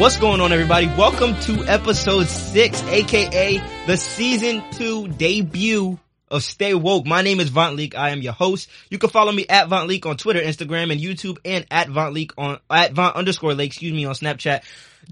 What's going on everybody? Welcome to episode six, aka the season two debut of Stay Woke. My name is Vont Leak. I am your host. You can follow me at Vont Leak on Twitter, Instagram, and YouTube, and at Vont Leak on, at Vont underscore Lake, excuse me, on Snapchat.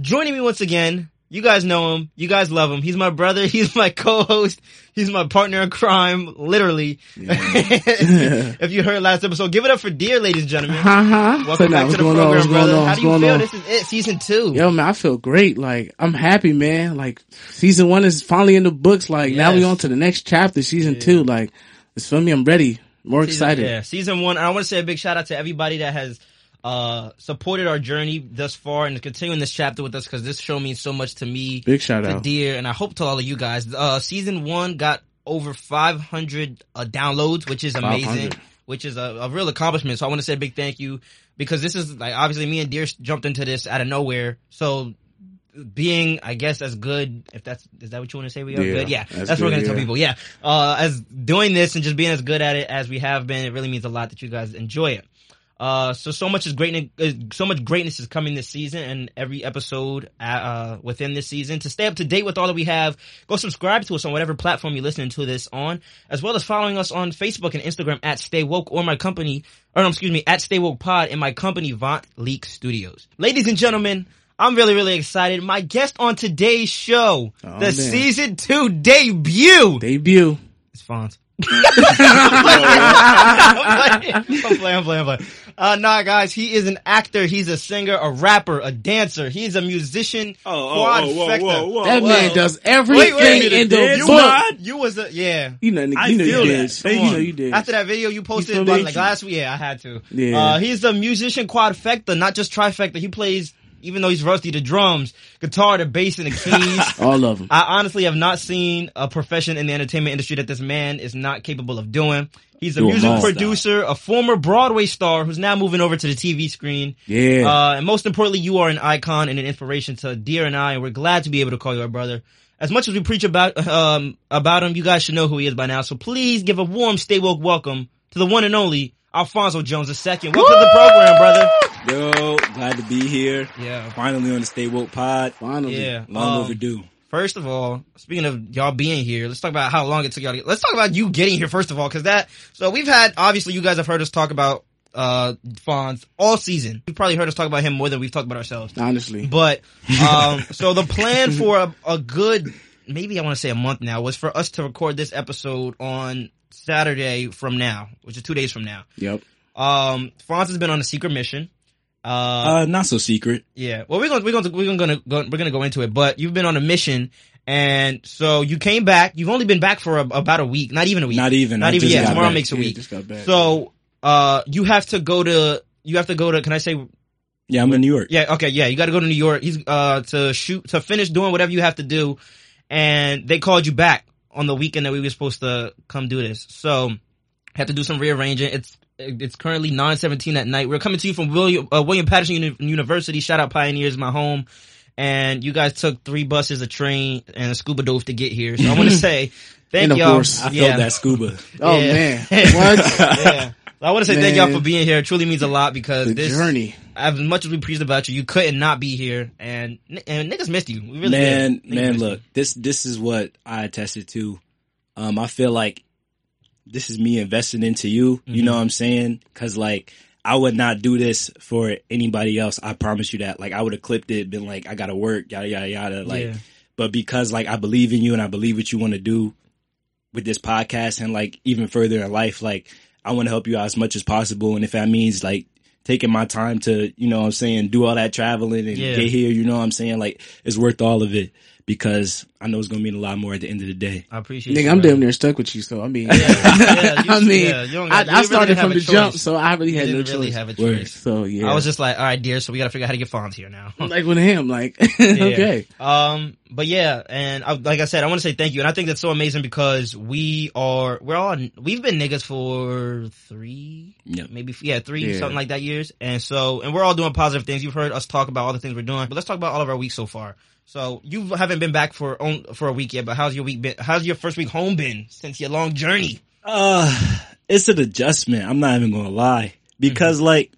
Joining me once again, you guys know him. You guys love him. He's my brother. He's my co-host. He's my partner in crime, literally. Yeah. if you heard last episode, give it up for Dir, ladies and gentlemen. Uh-huh. Welcome So back to the going on? program, What's going brother. on? How do you feel? on? This is it, season two. Yo, man, I feel great. Like, I'm happy, man. Like, season one is finally in the books. Like, now we Yes. on to the next chapter, season two. Like, it's for me. I'm ready. More Season- excited. Yeah, season one. I want to say a big shout out to everybody that has uh supported our journey thus far and continuing this chapter with us because this show means so much to me, Big shout out to out. Dir, and I hope to all of you guys. Uh, season one got over 500 uh, downloads, which is amazing. Which is a, a real accomplishment. So I want to say a big thank you because this is like obviously me and Dir jumped into this out of nowhere. So being, I guess, as good, if that's, is that what you want to say we are? Yeah, good? Yeah. that's That's, what we're going to tell people. Yeah. Uh, as doing this and just being as good at it as we have been, it really means a lot that you guys enjoy it. Uh, so, so much is great, so much greatness is coming this season and every episode, uh, within this season. To stay up to date with all that we have, go subscribe to us on whatever platform you're listening to this on, as well as following us on Facebook and Instagram at Stay Woke or my company, or no, excuse me, at Stay Woke Pod and my company, Vont Leak Studios. Ladies and gentlemen, I'm really, really excited. My guest on today's show, Oh, the man. season two debut, Debut. it's Phonz. I'm playing, I'm playing, I'm playing, I'm playing. Uh, nah, guys, he is an actor, he's a singer, a rapper, a dancer, he's a musician, Oh, oh, oh, whoa, quadfecta. whoa, whoa, That whoa. man does everything wait, in the dance You, book. mod? you was a, yeah. You know, I you know you did. that. You know you did. After that video you posted feel about like last week, yeah, I had to. Yeah. Uh, he's a musician quadfecta, not just trifecta. He plays, even though he's rusty, the drums, guitar, the bass, and the keys. All of them. I honestly have not seen a profession in the entertainment industry that this man is not capable of doing. He's a music all. producer, a former Broadway star who's now moving over to the TV screen. Yeah. Uh, and most importantly, you are an icon and an inspiration to Dir and I, and we're glad to be able to call you our brother. As much as we preach about, um, about him, you guys should know who he is by now. So please give a warm, stay woke welcome to the one and only Alphonso Jones II. Welcome to the program, brother. Yo, glad to be here. Yeah. Finally on the Stay Woke Pod. Finally. Yeah. Long Um, overdue. First of all, speaking of y'all being here, let's talk about how long it took y'all to get. Let's talk about you getting here first of all, because that. So we've had obviously you guys have heard us talk about uh Phonz all season. You've probably heard us talk about him more than we've talked about ourselves. Honestly. But um, so the plan for a, a good, maybe I want to say a month now, was for us to record this episode on Saturday from now, which is two days from now. Yep. Um, Phonz has been on a secret mission. Uh, Uh, not so secret. yeah. Well, we're gonna we're gonna we're gonna go, we're gonna go into it, but you've been on a mission, and so you came back. You've only been back for a, about a week, not even a week. Not even. Not I even got Tomorrow back. makes a Yeah, week. just got back. So, uh, you have to go to you have to go to. Can I say Yeah, I'm in New York. yeah, okay, yeah, you got to go to New York. He's uh to shoot to finish doing whatever you have to do, and they called you back on the weekend that we were supposed to come do this. So, had to do some rearranging. It's it's currently nine seventeen at night. We're coming to you from William uh, William Paterson Uni- University. Shout out Pioneers, my home. And you guys took three buses, a train, and a scuba dove to get here. So I want to say thank And of y'all. course. I yeah. felt that scuba. oh Yeah. man. What? yeah. I want to say thank y'all for being here. It truly means a lot because the this journey. As much as we preached about you, you couldn't not be here, and and niggas missed you. We really man, did. Man, look, this this is what I attested to. Um, I feel like this is me investing into you. You Mm-hmm. know what I'm saying? Cause like I would not do this for anybody else. I promise you that. Like I would have clipped it, been like, I gotta work, yada yada yada. Like, Yeah. but because like I believe in you and I believe what you want to do with this podcast and like even further in life, like I want to help you out as much as possible. And if that means like taking my time to, you know what I'm saying, do all that traveling and Yeah. get here, you know what I'm saying? Like it's worth all of it because I know it's going to mean a lot more at the end of the day. I appreciate. Nigga, you, I'm brother. damn near stuck with you, so I mean, Yeah, yeah, you- I mean, yeah, you I, I started didn't from the a jump, so I really You had no really choice. have a Word. choice. So yeah, I was just like, all right, Dir. So we got to figure out how to get Phonz here now. like with him, like Yeah. okay, Um, but yeah, and I, like I said, I want to say thank you, and I think that's so amazing because we are we're all we've been niggas for three, Yep. maybe yeah, three Yeah. something like that years, and so and we're all doing positive things. You've heard us talk about all the things we're doing, but let's talk about all of our weeks so far. So you haven't been back for for a week yet, but how's your week been? How's your first week home been since your long journey? Uh, it's an adjustment. I'm not even going to lie because like,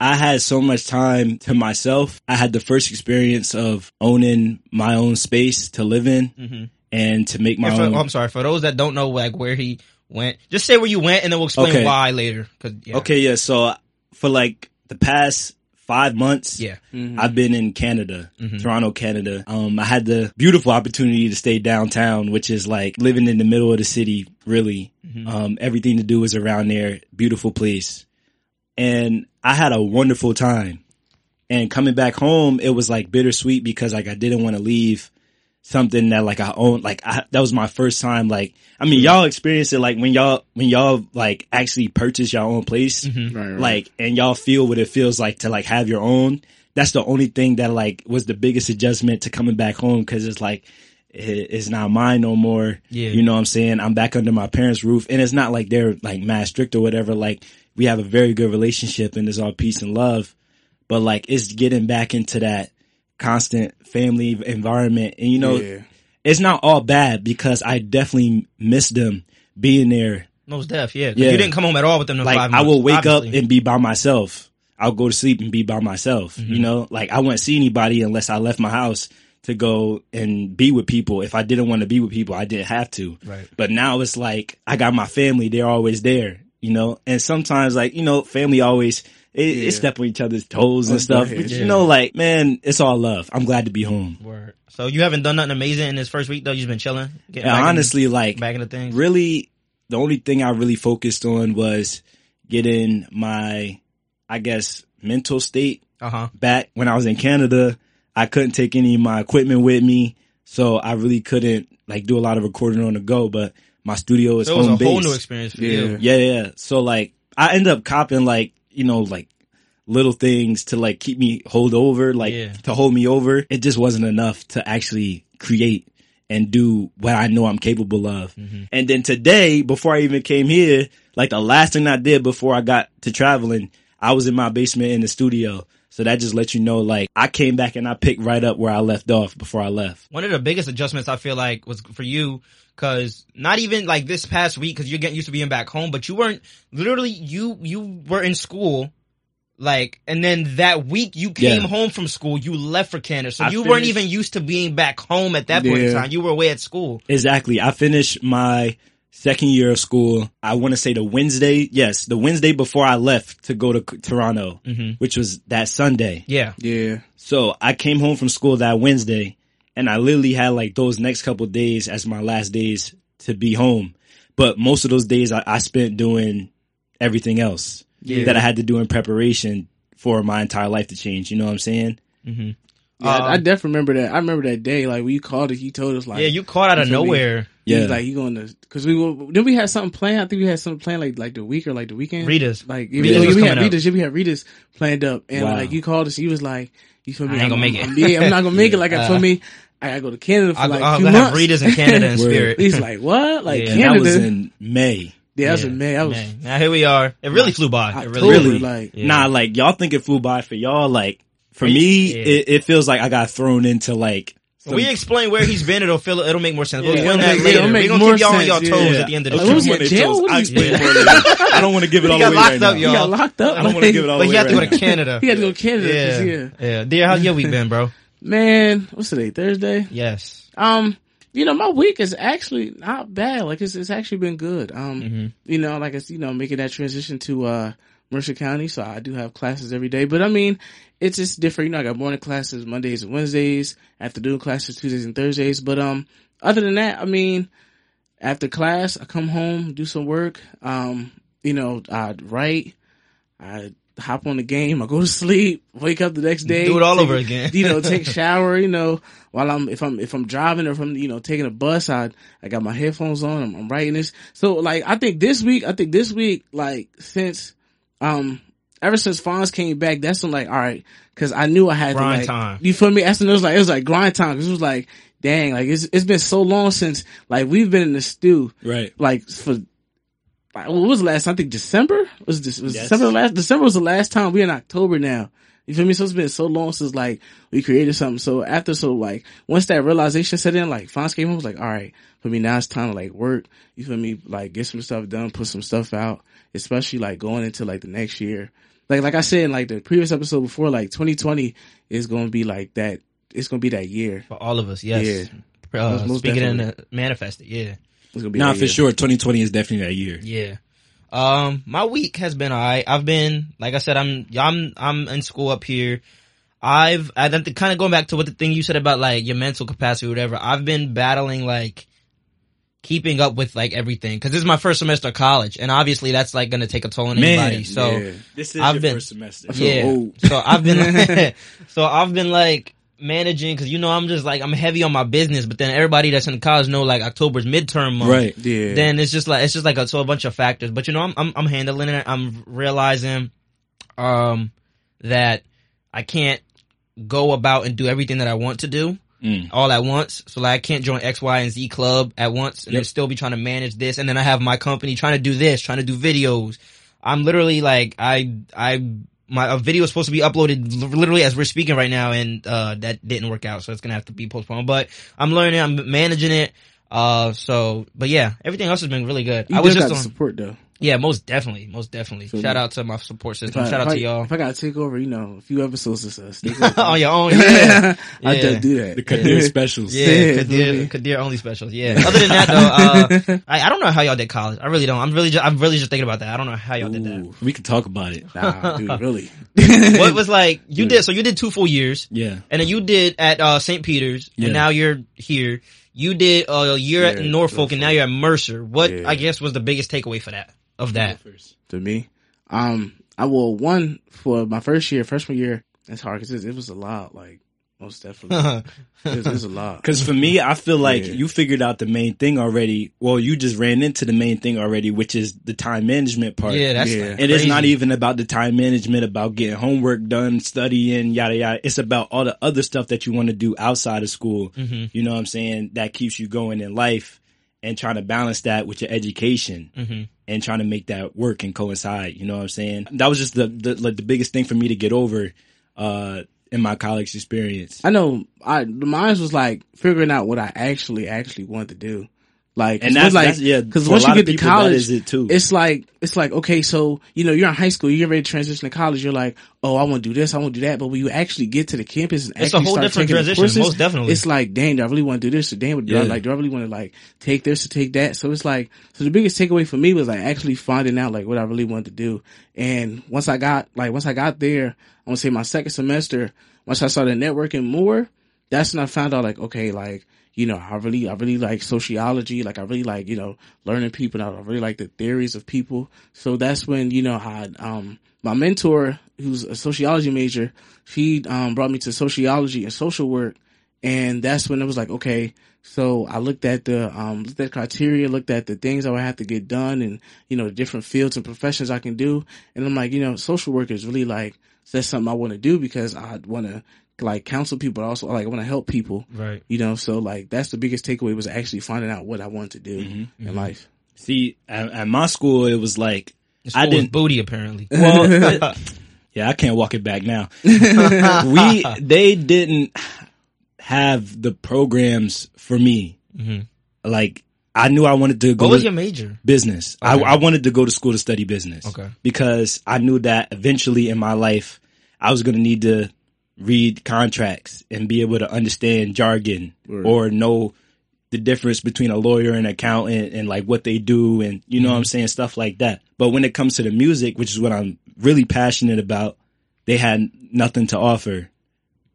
I had so much time to myself. I had the first experience of owning my own space to live in Mhm. and to make my for- own. I'm sorry for those that don't know like where he went. Just say where you went, and then we'll explain Okay. why later. Cause yeah, Okay, yeah. So for like the past five months, yeah, I've been in Canada, Mhm. Toronto, Canada. Um, I had the beautiful opportunity to stay downtown, which is like living in the middle of the city, really. Mhm. Um, everything to do is around there. Beautiful place. And I had a wonderful time. And coming back home, it was like bittersweet because like I didn't want to leave something that like I own. Like I, that was my first time. Like, I mean, y'all experience it like when y'all, when y'all like actually purchase your own place Mhm. Right, right. like and y'all feel what it feels like to like have your own that's the only thing that like was the biggest adjustment to coming back home because it's like it, it's not mine no more Yeah. you know what i'm saying i'm back under my parents roof and it's not like they're like mad strict or whatever like we have a very good relationship and it's all peace and love but like it's getting back into that constant family environment and you know yeah. it's not all bad because i definitely miss them being there most deaf. Yeah, 'cause Yeah. you didn't come home at all with them. like five I will wake obviously. up and be by myself. I'll go to sleep and be by myself. Mm-hmm. You know, like I wouldn't see anybody unless I left my house to go and be with people. If I didn't want to be with people, I didn't have to. Right. But now it's like I got my family; they're always there. You know, and sometimes like you know, family always. It, Yeah. it step on each other's toes and Oh, stuff, but ahead. you know, like man, it's all love. I'm glad to be home. Word. So you haven't done nothing amazing in this first week though. You've been chilling. Getting And back in- honestly, like back into things. really the only thing I really focused on was getting my, I guess, mental state Uh huh. back when I was in Canada. I couldn't take any of my equipment with me, so I really couldn't like do a lot of recording on the go. But my studio is So it was home a whole base. new experience for Yeah. you. Yeah, yeah. So like I end up copping like you know like little things to like keep me hold over, like Yeah. to hold me over. It just wasn't enough to actually create and do what I know I'm capable of. Mm-hmm. And then today, before I even came here, like the last thing I did before I got to traveling, I was in my basement in the studio. So that just lets you know, like, I came back and I picked right up where I left off before I left. One of the biggest adjustments I feel like was for you, cause not even like this past week, cause you're getting used to being back home, but you weren't literally you you were in school, like, and then that week you came Yeah. home from school, you left for Canada, so I you weren't even used to being back home at that point in time. You were away at school. Exactly. I finished my second year of school. I want to say the Wednesday, yes, the Wednesday before I left to go to C- Toronto, Mhm. which was that Sunday. Yeah, Yeah. So I came home from school that Wednesday and I literally had like those next couple days as my last days to be home. But most of those days I, I spent doing everything else Yeah. that I had to do in preparation for my entire life to change. You know what I'm saying? hmm Yeah, I- I Um, definitely remember that. I remember that day. Like when you called it, you told us like, yeah, you caught out of you feel me? nowhere. you Yeah. like you going to because we were, then we had something planned. I think we had something planned like like the week or like the weekend. Rita's. like Rita's yeah, was we had coming up. Rita's. Yeah, we had Rita's planned up, and Wow. like you called us, you was like, you feel me? I ain't gonna I'm- make it. I'm, yeah, I'm not gonna make it. Like I Uh, feel me. I gotta go to Canada for I'll, like I'll two have months. Rita's in Canada in spirit. He's like, what? Like Yeah, And Canada? that was in May. yeah, that was Yeah, in May. I was Man, now here we are. It really flew by. It October, really, Really? like Yeah. Nah, like y'all think it flew by for y'all. Like for me, Yeah. it, it feels like I got thrown into like. When we explain where he's been, it'll feel it'll make more sense. We'll yeah, explain that later. We're gonna keep y'all on your sense, toes yeah. at the end of the Like, show. what was he jail? What I, is he- explain more later. I don't want to give it He all got away locked right up, now. y'all. he got locked up. I don't want to give it all But away he had to go to. Canada. He had to go to Canada yeah. Yeah. Dir, how's your week been, bro? Man, what's today? Thursday. Yes. Um, you know, my week is actually not bad. Like it's it's actually been good. Um, Mhm. you know, like it's you know making that transition to uh Mercer County, so I do have classes every day. But I mean, it's just different. You know, I got morning classes Mondays and Wednesdays, afternoon classes Tuesdays and Thursdays. But um, other than that, I mean, after class, I come home, do some work. Um, you know, I write, I hop on the game, I go to sleep, wake up the next day, Do it all take over again. you know, take a shower, you know, while I'm if I'm if I'm driving or I'm you know taking a bus, I I got my headphones on, I'm, I'm writing this. So like I think this week, I think this week, like since um ever since Phonz came back, that's when like all right, because I knew I had Grind to like time. you feel me? That's when it was like it was like grind time because it was like dang, like it's it's been so long since like we've been in the stew Right. like for like, what was the last? I think December was this was Yes. December the last. December was the last time we in October now. You feel me? So it's been so long since like we created something. So after so like once that realization set in, like Phonz came home was like, all right, for me now it's time to like work. You feel me? Like get some stuff done, put some stuff out, especially like going into like the next year. like like I said in like the previous episode before, like 2020 is going to be like that. It's going to be that year. For all of us, yes. Uh, Most- most speaking in definitely. the manifest it, yeah. It's going to be Nah, for year. sure. 2020 is definitely that year. Yeah. Um, my week has been alright. I've been, like I said, I'm, I'm, I'm in school up here. I've, I kind of going back to what the thing you said about like your mental capacity or whatever. I've been battling like keeping up with like everything because this is my first semester of college, and obviously that's like going to take a toll on Man, anybody. So Yeah. This is I've your been- first semester. yeah, old. so I've been, so I've been like managing because you know I'm just like I'm heavy on my business, but then everybody that's in college know like October's midterm month, Right. Yeah. then it's just like it's just like a so a bunch of factors. But you know, I'm I'm, I'm handling it. I'm realizing um that I can't go about and do everything that I want to do Mm. all at once. So like I can't join X, Y, and Z club at once and Yep. then still be trying to manage this. And then I have my company trying to do this, trying to do videos. I'm literally like I I my a video is supposed to be uploaded literally as we're speaking right now, and uh that didn't work out, so it's gonna have to be postponed. But I'm learning, I'm managing it. Uh, so, but yeah, everything else has been really good. you I was just just got on, the support though. Yeah, most definitely, most definitely. Feel Shout out to my support system. I- Shout out I- to y'all If I gotta take over, you know, a few episodes or so, take over. on your own. Yeah, I Yeah. just do that. The Kadir specials. Yeah, Yeah, Kadir. Kadir only specials. Yeah. Other than that though, uh, I, I don't know how y'all did college. I really don't. I'm really just, I'm really just thinking about that. I don't know how y'all did that. We can talk about it. nah, dude, really. What was like, you did, so you did two full years Yeah. and then you did at, uh, St. Peter's Yeah. and now you're here. You did uh, a year at Yeah, Norfolk and now you're at Mercer. What, Yeah. I guess, was the biggest takeaway for that, of that? to me. Um, I will one for my first year, freshman year. It's hard because it, it was a lot. Like most definitely, it, was, a lot. Cause for me, I feel like Yeah. you figured out the main thing already. Well, you just ran into the main thing already, which is the time management part. yeah, that's Yeah. like It is not even about the time management, about getting homework done, studying, yada yada. It's about all the other stuff that you want to do outside of school. Mhm. You know what I'm saying? That keeps you going in life and trying to balance that with your education Mhm. And trying to make that work and coincide. You know what I'm saying? That was just the, the like the biggest thing for me to get over, uh, in my college experience. I know. I mine was like figuring out what I actually actually wanted to do. Like, And that's, like that's yeah. because once you get to college, is it too. it's like it's like okay, so you know you're in high school, you're ready to transition to college. You're like, oh, I want to do this, I want to do that. But when you actually get to the campus and It's a actually whole start different taking transition, courses, most definitely. It's like, dang, do I really want to do this? Or damn, do I, like, do I really want to like take this or take that? So it's like, so the biggest takeaway for me was like actually finding out like what I really wanted to do. And once I got like once I got there, I want to say my second semester, once I started networking more, that's when I found out like okay, like you know, I really, I really like sociology. Like I really like, you know, learning people. I really like the theories of people. So that's when, you know, I, um, my mentor, who's a sociology major, she, um, brought me to sociology and social work. And that's when it was like, okay, so I looked at the, um, looked at criteria, looked at the things I would have to get done and, you know, different fields and professions I can do. And I'm like, you know, social work is really like, that's something I want to do because I want to like counsel people, but also like I want to help people. Right. You know, so like that's the biggest takeaway was actually finding out what I wanted to do Mm-hmm. in life. See, at, at my school, it was like This I didn't- booty apparently. Well, yeah, I can't walk it back now. we they didn't have the programs for me. Mhm. Like I knew I wanted to go What was to your major? business. Okay. I, I wanted to go to school to study business. Okay. Because I knew that eventually in my life I was going to need to read contracts and be able to understand jargon Right. or know the difference between a lawyer and accountant and like what they do and you know what I'm mm-hmm. saying stuff like that. But when it comes to the music, which is what I'm really passionate about, they had nothing to offer.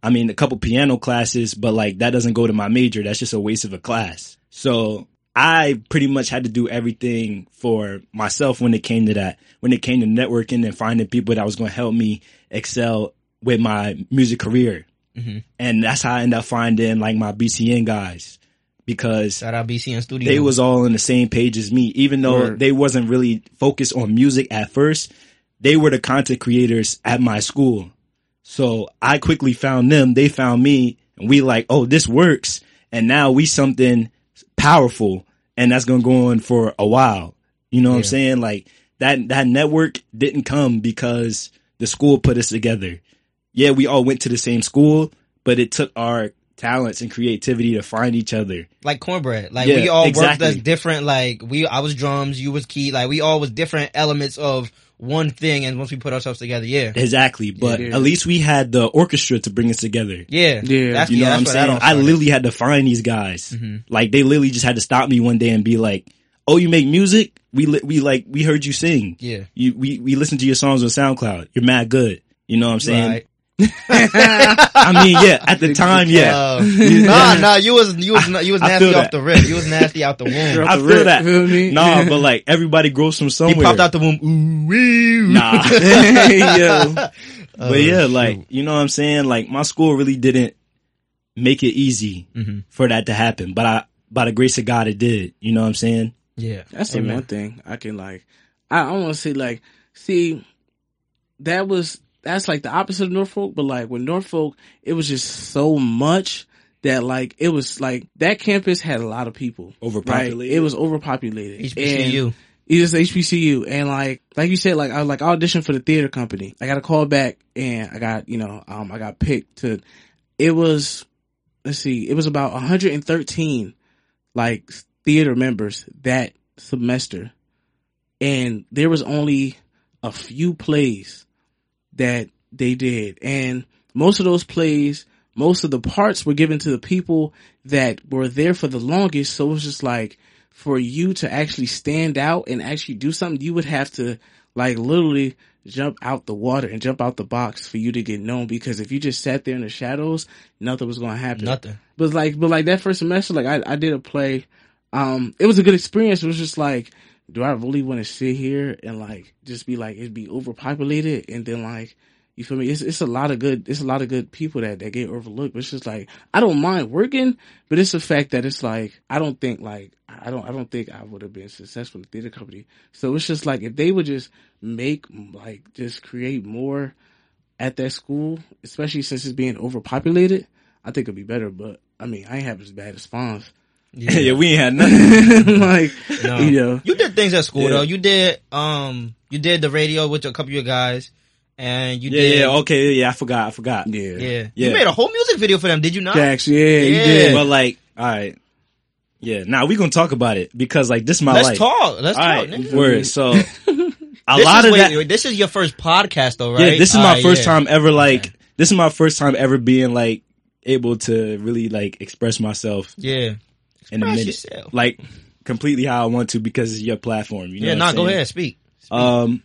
I mean, a couple piano classes, but like that doesn't go to my major. That's just a waste of a class. So I pretty much had to do everything for myself when it came to that. When it came to networking and finding people that was going to help me excel with my music career. Mhm. And that's how I ended up finding like my BCN guys because Shout out BCN Studio. they was all on the same page as me, even though Word. they wasn't really focused on music at first. They were the content creators at my school. So I quickly found them. They found me and we like, oh, this works. And now we something powerful and that's going to go on for a while. You know what I'm saying? Like that, that network didn't come because the school put us together. Yeah, we all went to the same school, but it took our talents and creativity to find each other. like cornbread. Like Yeah, we all worked exactly. as different. Like we, I was drums, you was key. Like we all was different elements of one thing, and once we put ourselves together, yeah, Exactly. But Yeah. at least we had the orchestra to bring us together. yeah, Yeah. That's, You yeah, know what I'm that's where that saying? all I started. literally had to find these guys. Mhm. Like they literally just had to stop me one day and be like, "Oh, you make music? We li- we like we heard you sing. yeah, You we we listened to your songs on SoundCloud. You're mad good. You know what I'm saying? right. I mean, yeah. At the time, yeah. Uh, nah, nah, you was you was you was nasty off the rip. You was nasty out the womb. I feel rip, that. feel me? Nah, but like everybody grows from somewhere. He popped out the womb. Ooh, wee. Nah. Yo. but Oh, yeah, shoot. like you know what I'm saying. Like my school really didn't make it easy Mhm. for that to happen, but I, by the grace of God, it did. You know what I'm saying? Yeah, That's the Amen. one thing I can like. I, I want to say like, see, that was that's like the opposite of Norfolk, but like with Norfolk, it was just so much that like it was like that campus had a lot of people. Right, Overpopulated. it was overpopulated. And it was HBCU, and like like you said, like I was like auditioned for the theater company. I got a call back, and I got you know um I got picked to. It was let's see, it was about 113 like theater members that semester, and there was only a few plays that they did, and most of those plays, most of the parts were given to the people that were there for the longest. So it was just like for you to actually stand out and actually do something, you would have to like literally jump out the water and jump out the box for you to get known. Because if you just sat there in the shadows, nothing was going to happen. nothing. But like, but like that first semester, like I, I did a play. Um, it was a good experience. It was just like, do I really want to sit here and like just be like it'd be overpopulated and then like you feel me? It's it's a lot of good. It's a lot of good people that that get overlooked. But it's just like I don't mind working, but it's the fact that it's like I don't think like I don't I don't think I would have been successful in the theater company. So it's just like if they would just make like just create more at that school, especially since it's being overpopulated, I think it'd be better. But I mean, I ain't have as bad as spawns. Yeah, we ain't had nothing. like No. you know, You did things at school Yeah. though. You did um you did the radio with a couple of your guys, and you yeah, did yeah, okay, yeah. I forgot, I forgot. yeah, yeah. Yeah. You made a whole music video for them, did you not? Jax, yeah, you Yeah. did. But like, all right, yeah. Now we gonna talk about it because like this is my life. Let's life. talk. Let's All talk. right, nigga. word. So a This lot is, of wait, that. wait, this is your first podcast though, right? Yeah, this is All my first yeah. time ever like Okay. this is my first time ever being like able to really like express myself Yeah. In a Express minute. yourself. Like completely how I want to because it's your platform. You know yeah, what nah, go saying? ahead, speak. Um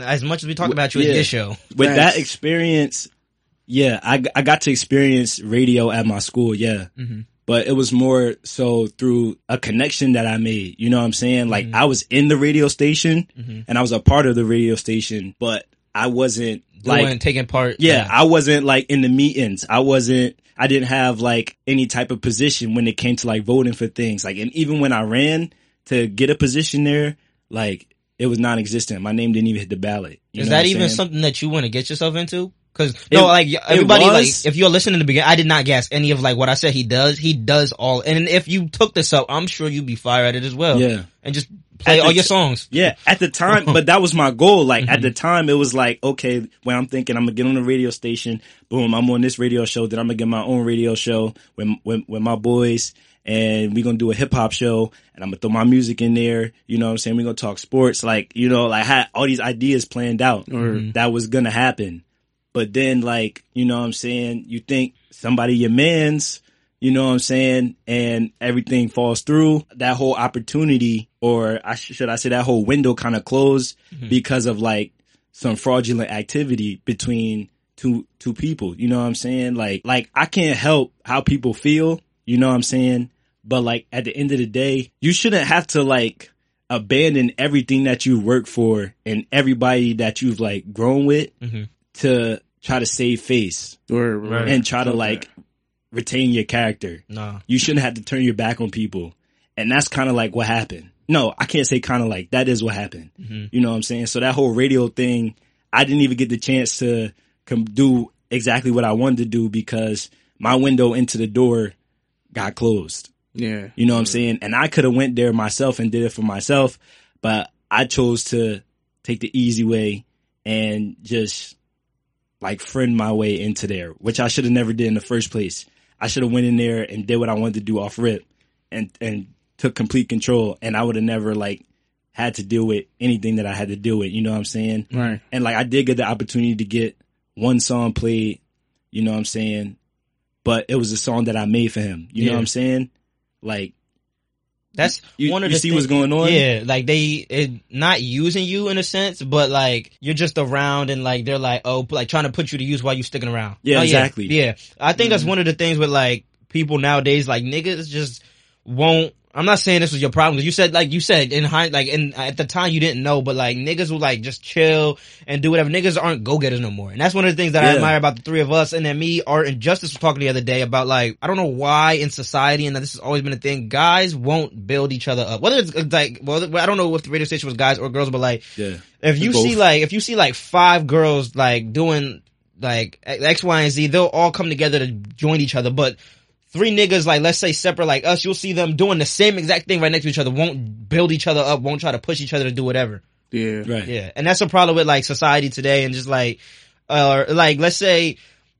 As much as we talk Wh- about you, yeah. it's your show. with Facts. that experience, yeah, I, I got to experience radio at my school, yeah. Mhm. But it was more so through a connection that I made. You know what I'm saying? Like Mm-hmm. I was in the radio station and I was a part of the radio station, but I wasn't Doing, like taking part. yeah, I wasn't like in the meetings. I wasn't, I didn't have like any type of position when it came to like voting for things. Like, and even when I ran to get a position there, like it was non-existent. My name didn't even hit the ballot. Is that even saying? something that you want to get yourself into? Because no, It- like everybody, like if you're listening to the beginning, I did not guess any of like what I said. He does, he does all. And if you took this up, I'm sure you'd be fired at it as well. Yeah. and just play all the your t- songs. Yeah, at the time, but that was my goal. Like at the Mm-hmm. time, it was like, okay, when I'm thinking I'm gonna get on the radio station, boom, I'm on this radio show, then I'm gonna get my own radio show with with, with my boys, and we're gonna do a hip hop show, and I'm gonna throw my music in there. You know what I'm saying? We're gonna talk sports, like you know, like I had all these ideas planned out Word. that was gonna happen, but then like you know what I'm saying, you think somebody your man's. You know what I'm saying? And everything falls through. That whole opportunity, or I sh- should I say that whole window kind of closed because of like some fraudulent activity between two, two people. You know what I'm saying? Like, like I can't help how people feel. You know what I'm saying? But like at the end of the day, you shouldn't have to like abandon everything that you work for and everybody that you've like grown with Mhm. to try to save face Word, word. and try to Fuck like retain your character. No. You shouldn't have to turn your back on people. And that's kind of like what happened. No, I can't say kind of like that is what happened. Mhm. You know what I'm saying? So that whole radio thing, I didn't even get the chance to come do exactly what I wanted to do because my window into the door got closed. Yeah. You know what I'm saying? And I could have went there myself and did it for myself, but I chose to take the easy way and just like friend my way into there, which I should have never did in the first place. I should have went in there and did what I wanted to do off rip and, and took complete control and I would have never like had to deal with anything that I had to deal with. You know what I'm saying? Right. And like I did get the opportunity to get one song played. You know what I'm saying? But it was a song that I made for him. You know what I'm saying? Like That's You- one of you the see what's going on? Yeah, like they it, not using you in a sense, but like you're just around and like they're like oh like trying to put you to use while you're sticking around. Yeah, Oh, exactly. Yeah, I think that's mm-hmm. one of the things with like people nowadays. Like niggas just won't. I'm not saying this was your problem. 'cause You said like you said in high like in at the time you didn't know, but like niggas will like just chill and do whatever. Niggas aren't go getters no more, and that's one of the things that I admire about the three of us. And then me, Art, and Justice was talking the other day about like I don't know why in society, and this has always been a thing. Guys won't build each other up. Whether it's uh, like well, I don't know if the radio station was guys or girls, but like yeah. if you Both. see like if you see like five girls like doing like X, Y, and Z, they'll all come together to join each other. But three niggas like let's say separate like us, you'll see them doing the same exact thing right next to each other. Won't build each other up. Won't try to push each other to do whatever. Yeah. Right. Yeah, and that's a problem with like society today, and just like, uh, like let's say,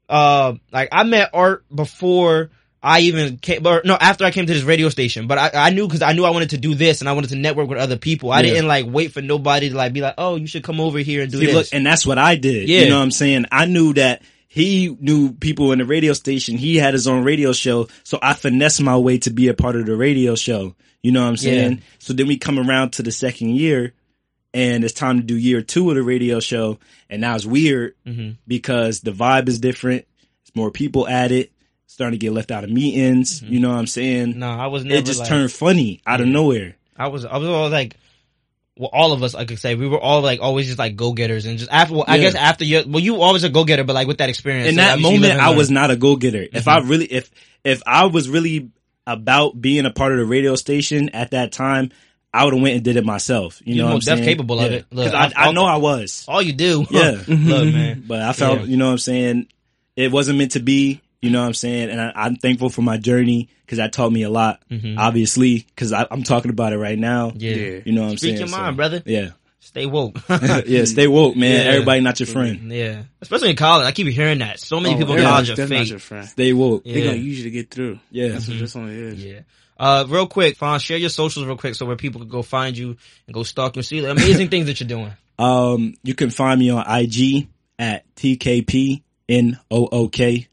uh, like I met Art before I even came, or no, after I came to this radio station, but I, I knew because I knew I wanted to do this and I wanted to network with other people. I Yeah. didn't like wait for nobody to like be like, oh, you should come over here and do See, this. look, and that's what I did. Yeah. You know what I'm saying? I knew that he knew people in the radio station. He had his own radio show. So I finessed my way to be a part of the radio show. You know what I'm saying? Yeah. So then we come around to the second year and it's time to do year two of the radio show. And now it's weird Mhm. because the vibe is different. It's more people at it. Starting to get left out of meetings. You know what I'm saying? no, I was never. it just like, turned funny out of nowhere. I was, I was all like. Well, all of us, I could say, we were all like always just like go getters, and just after. Well, I Yeah. guess after you, well, you always a go getter, but like with that experience, in so that moment I was not a go-getter. If mm-hmm. I really if if I was really about being a part of the radio station at that time, I would have went and did it myself. You You're know what I'm def capable of it. Look, I, I know I was. all you do. Yeah. look, man. But I felt, Yeah. you know what I'm saying? It wasn't meant to be, you know what I'm saying? And I, I'm thankful for my journey because that taught me a lot, Mhm. obviously, because I'm talking about it right now. Yeah. Yeah. You know what I'm Speak saying? your So, mind, brother. Yeah. Stay woke. yeah, stay woke, man. Yeah. Everybody not your friend. yeah. Especially in college. I keep hearing that. So many Oh, people in yeah, college are not fake. your friend. Stay woke. Yeah. They're gonna use you to get through. Yeah. That's what that's all it is. Yeah. Uh, real quick, Fawn, share your socials real quick so where people can go find you and go stalk you and see the amazing things that you're doing. Um, you can find me on IG at TKPNOOK.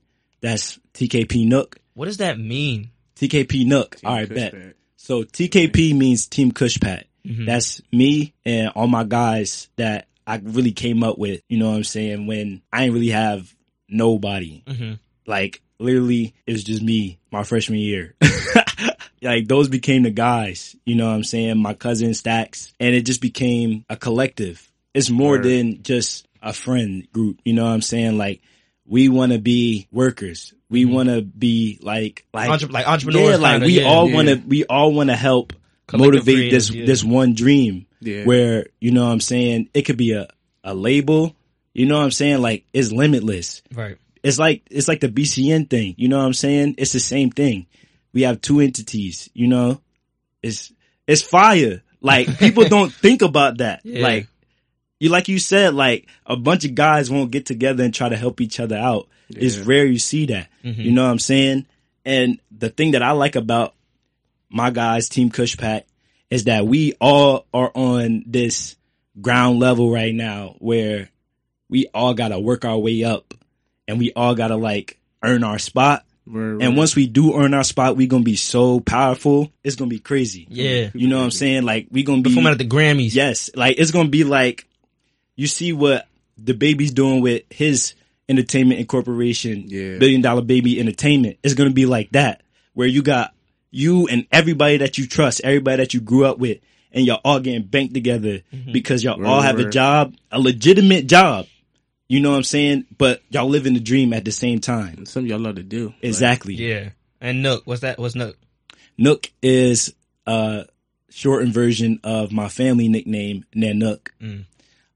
That's TKP Nook. What does that mean? TKP Nook. Team All right, bet. Kushbat. So TKP means Team Kushpat. Mhm. That's me and all my guys that I really came up with. You know what I'm saying? When I ain't really have nobody. Mhm. Like literally, it was just me my freshman year. like those became the guys. You know what I'm saying? My cousin Stacks, and it just became a collective. It's more Word. than just a friend group. You know what I'm saying? Like we want to be workers. We mm-hmm. want to be like like Entre- like entrepreneurs. yeah, like we yeah. all yeah. want to we all want to help Collective motivate this yeah. this one dream Yeah. where you know what I'm saying it could be a a label you know what I'm saying like it's limitless Right. it's like it's like the BCN thing you know what I'm saying it's the same thing we have two entities you know it's it's fire like people don't think about that like you like you said like a bunch of guys won't get together and try to help each other out it's rare you see that Mhm. you know what I'm saying? And the thing that I like about my guys, Team Kushpat, is that we all are on this ground level right now where we all gotta work our way up and we all gotta like earn our spot. Word, And once we do earn our spot, we gonna be so powerful. It's gonna be crazy. Yeah. You know what I'm saying? Like we gonna be Performing at the Grammys. Yes, like it's gonna be like you see what the baby's doing with his entertainment incorporation, Yeah. billion dollar baby entertainment. It's gonna be like that, where you got you and everybody that you trust, everybody that you grew up with, and y'all all getting banked together because y'all all have a job, a legitimate job. You know what I'm saying? But y'all living the dream at the same time. Something y'all love to do. Like, Exactly. Yeah. And Nook, what's that? What's Nook? Nook is a shortened version of my family nickname, Nanook. Mm.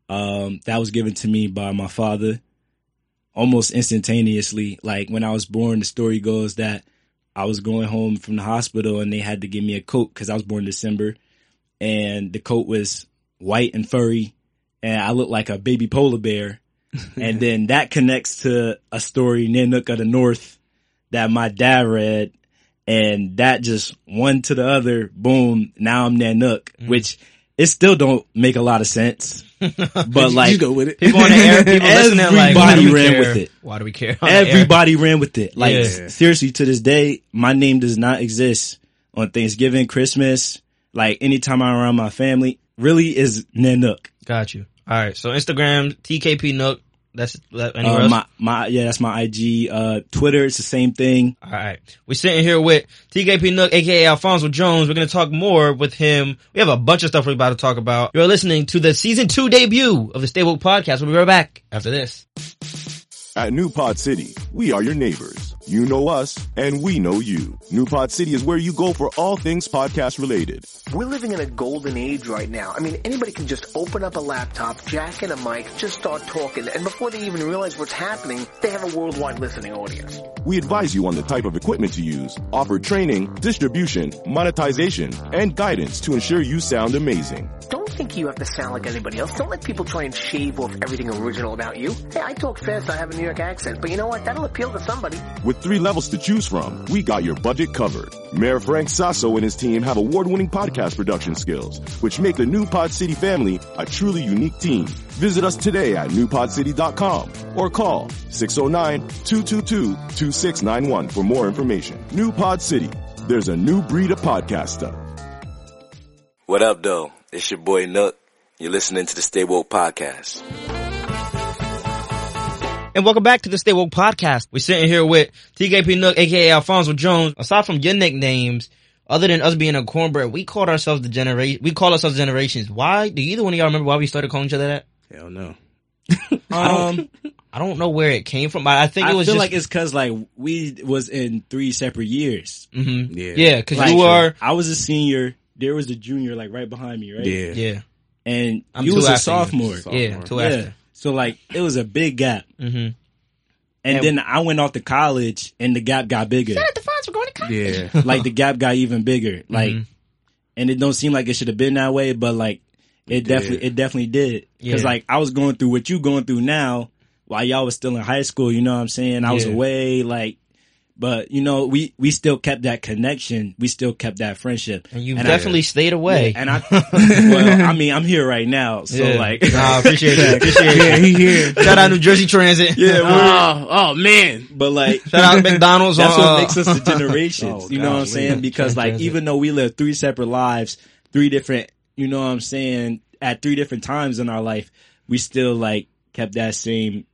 Um, that was given to me by my father almost instantaneously. Like when I was born, the story goes that I was going home from the hospital and they had to give me a coat because I was born in December and the coat was white and furry and I looked like a baby polar bear. and then that connects to a story, Nanook of the North, that my dad read and that just one to the other, boom, now I'm Nanook, which it still don't make a lot of sense. But like you go with it. People on the air, people listening, like, why do Everybody we ran care? with it. Why do we care? on the air? Everybody ran with it. Like Yeah. seriously, to this day, my name does not exist on Thanksgiving, Christmas, like anytime I'm around my family. Really is Nanook. Got you. All right. So Instagram, TKP Nook. That's that, anywhere Uh, else? my my yeah, that's my IG. Uh, Twitter, it's the same thing. All right. We're sitting here with TKP Nook, aka Alphonso Jones. We're going to talk more with him. We have a bunch of stuff we're about to talk about. You're listening to the season two debut of the Stay Woke podcast. We'll be right back after this. At New Pod City, we are your neighbors. You know us, and we know you. New Pod City is where you go for all things podcast related. We're living in a golden age right now. I mean, anybody can just open up a laptop, jack in a mic, just start talking, and before they even realize what's happening, they have a worldwide listening audience. We advise you on the type of equipment to use, offer training, distribution, monetization, and guidance to ensure you sound amazing. Don't think you have to sound like anybody else. Don't let people try and shave off everything original about you. Hey, I talk fast, I have a New York accent, but you know what? That'll appeal to somebody. With three levels to choose from, we got your budget covered. Mayor Frank Sasso and his team have award-winning podcast production skills, which make the New Pod City family a truly unique team. Visit us today at newpodcity.com or call 609-222-2691 for more information. New Pod City. There's a new breed of podcaster. What up, though? It's your boy Nook. You're listening to the Stay Woke Podcast. And welcome back to the Stay Woke podcast. We're sitting here with TKP Nook, aka Alphonso Jones. Aside from your nicknames, other than us being a cornbread, we called ourselves the generation. We call ourselves generations. Why? Do either one of y'all remember why we started calling each other that? Hell no. Um, I don't know where it came from. but I think I it was feel just like it's cause like we was in three separate years. Mhm. Yeah. yeah, because Like, you are I was a senior. There was a junior like right behind me, right? Yeah. yeah And I'm you was a sophomore. Sophomore. yeah two Yeah. after. So like it was a big gap. Mm-hmm. And And- then I went off to college and the gap got bigger. The fonts were going to come. Yeah. like the gap got even bigger. Like Mhm. and it don't seem like it should have been that way, but like it definitely it definitely did. Cause Yeah. like I was going through what you going through now while y'all was still in high school, you know what I'm saying? I was away, like but you know, we we still kept that connection. We still kept that friendship. And you've I- definitely stayed away. and I well, I mean, I'm here right now, so Yeah. like Nah, appreciate it. Appreciate Yeah, he here. Shout out New Jersey Transit. yeah, we're, Oh, oh man. but like Shout out McDonald's. That's on, what uh, makes us the generations. Oh, you know what I'm saying? Because like Transit. even though we live three separate lives, three different, you know what I'm saying, at three different times in our life, we still like kept that same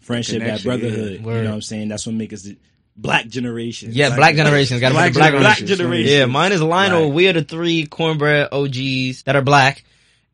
friendship, that brotherhood. yeah. You know what I'm saying? That's what makes us the black generation. Yeah, black generations. Got to Black black, generations. black generation. Yeah, mine is Lionel. Right. We are the three cornbread OGs that are black,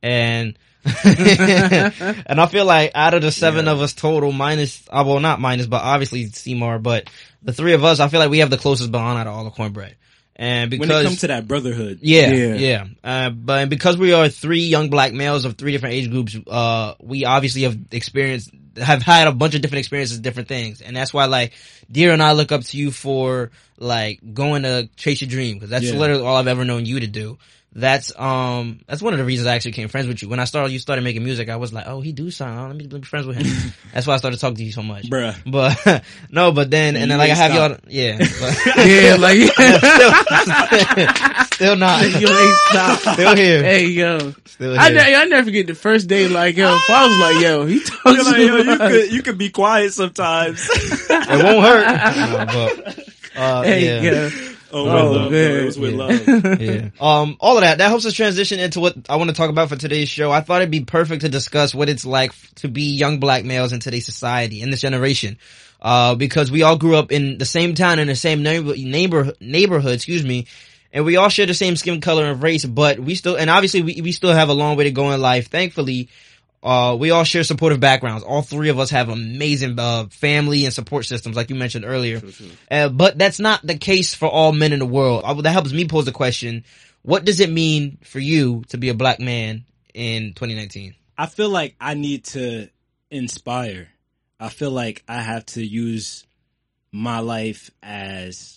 and and I feel like out of the seven of us total, minus uh, well not minus, but obviously Seymour, but the three of us, I feel like we have the closest bond out of all the cornbread. And because When it comes to that brotherhood, yeah, Yeah. yeah. Uh, but because we are three young black males of three different age groups, uh, we obviously have experienced, have had a bunch of different experiences, different things. And that's why like, Dir and I look up to you for like going to chase your dream. Cause that's Yeah. literally all I've ever known you to do. That's, um, that's one of the reasons I actually became friends with you. When I started, you started making music, I was like, oh, he do sound, oh, let me, let me be friends with him. that's why I started talking to you so much. bruh. But, no, but then, and then like I have stop. y'all, yeah. But, Yeah, like still not. you ain't stop. Still here. Hey yo, Still I, here. ne- I never forget the first day. Like yo, if I was like yo, he talks You're like, yo, you could you could be quiet sometimes. It won't hurt. No, but, uh, Hey yeah. yo, oh, with Oh, love, man. though. It was with Yeah. love. yeah. Um, all of that, that helps us transition into what I want to talk about for today's show. I thought it'd be perfect to discuss what it's like to be young black males in today's society, in this generation. Uh, because we all grew up in the same town, in the same neighbor, neighbor, neighborhood, excuse me, and we all share the same skin color and race, but we still, and obviously we, we still have a long way to go in life. Thankfully, uh, we all share supportive backgrounds. All three of us have amazing, uh, family and support systems, like you mentioned earlier. Uh, but that's not the case for all men in the world. I, that helps me pose the question, what does it mean for you to be a black man in 2019? I feel like I need to inspire. I feel like I have to use my life as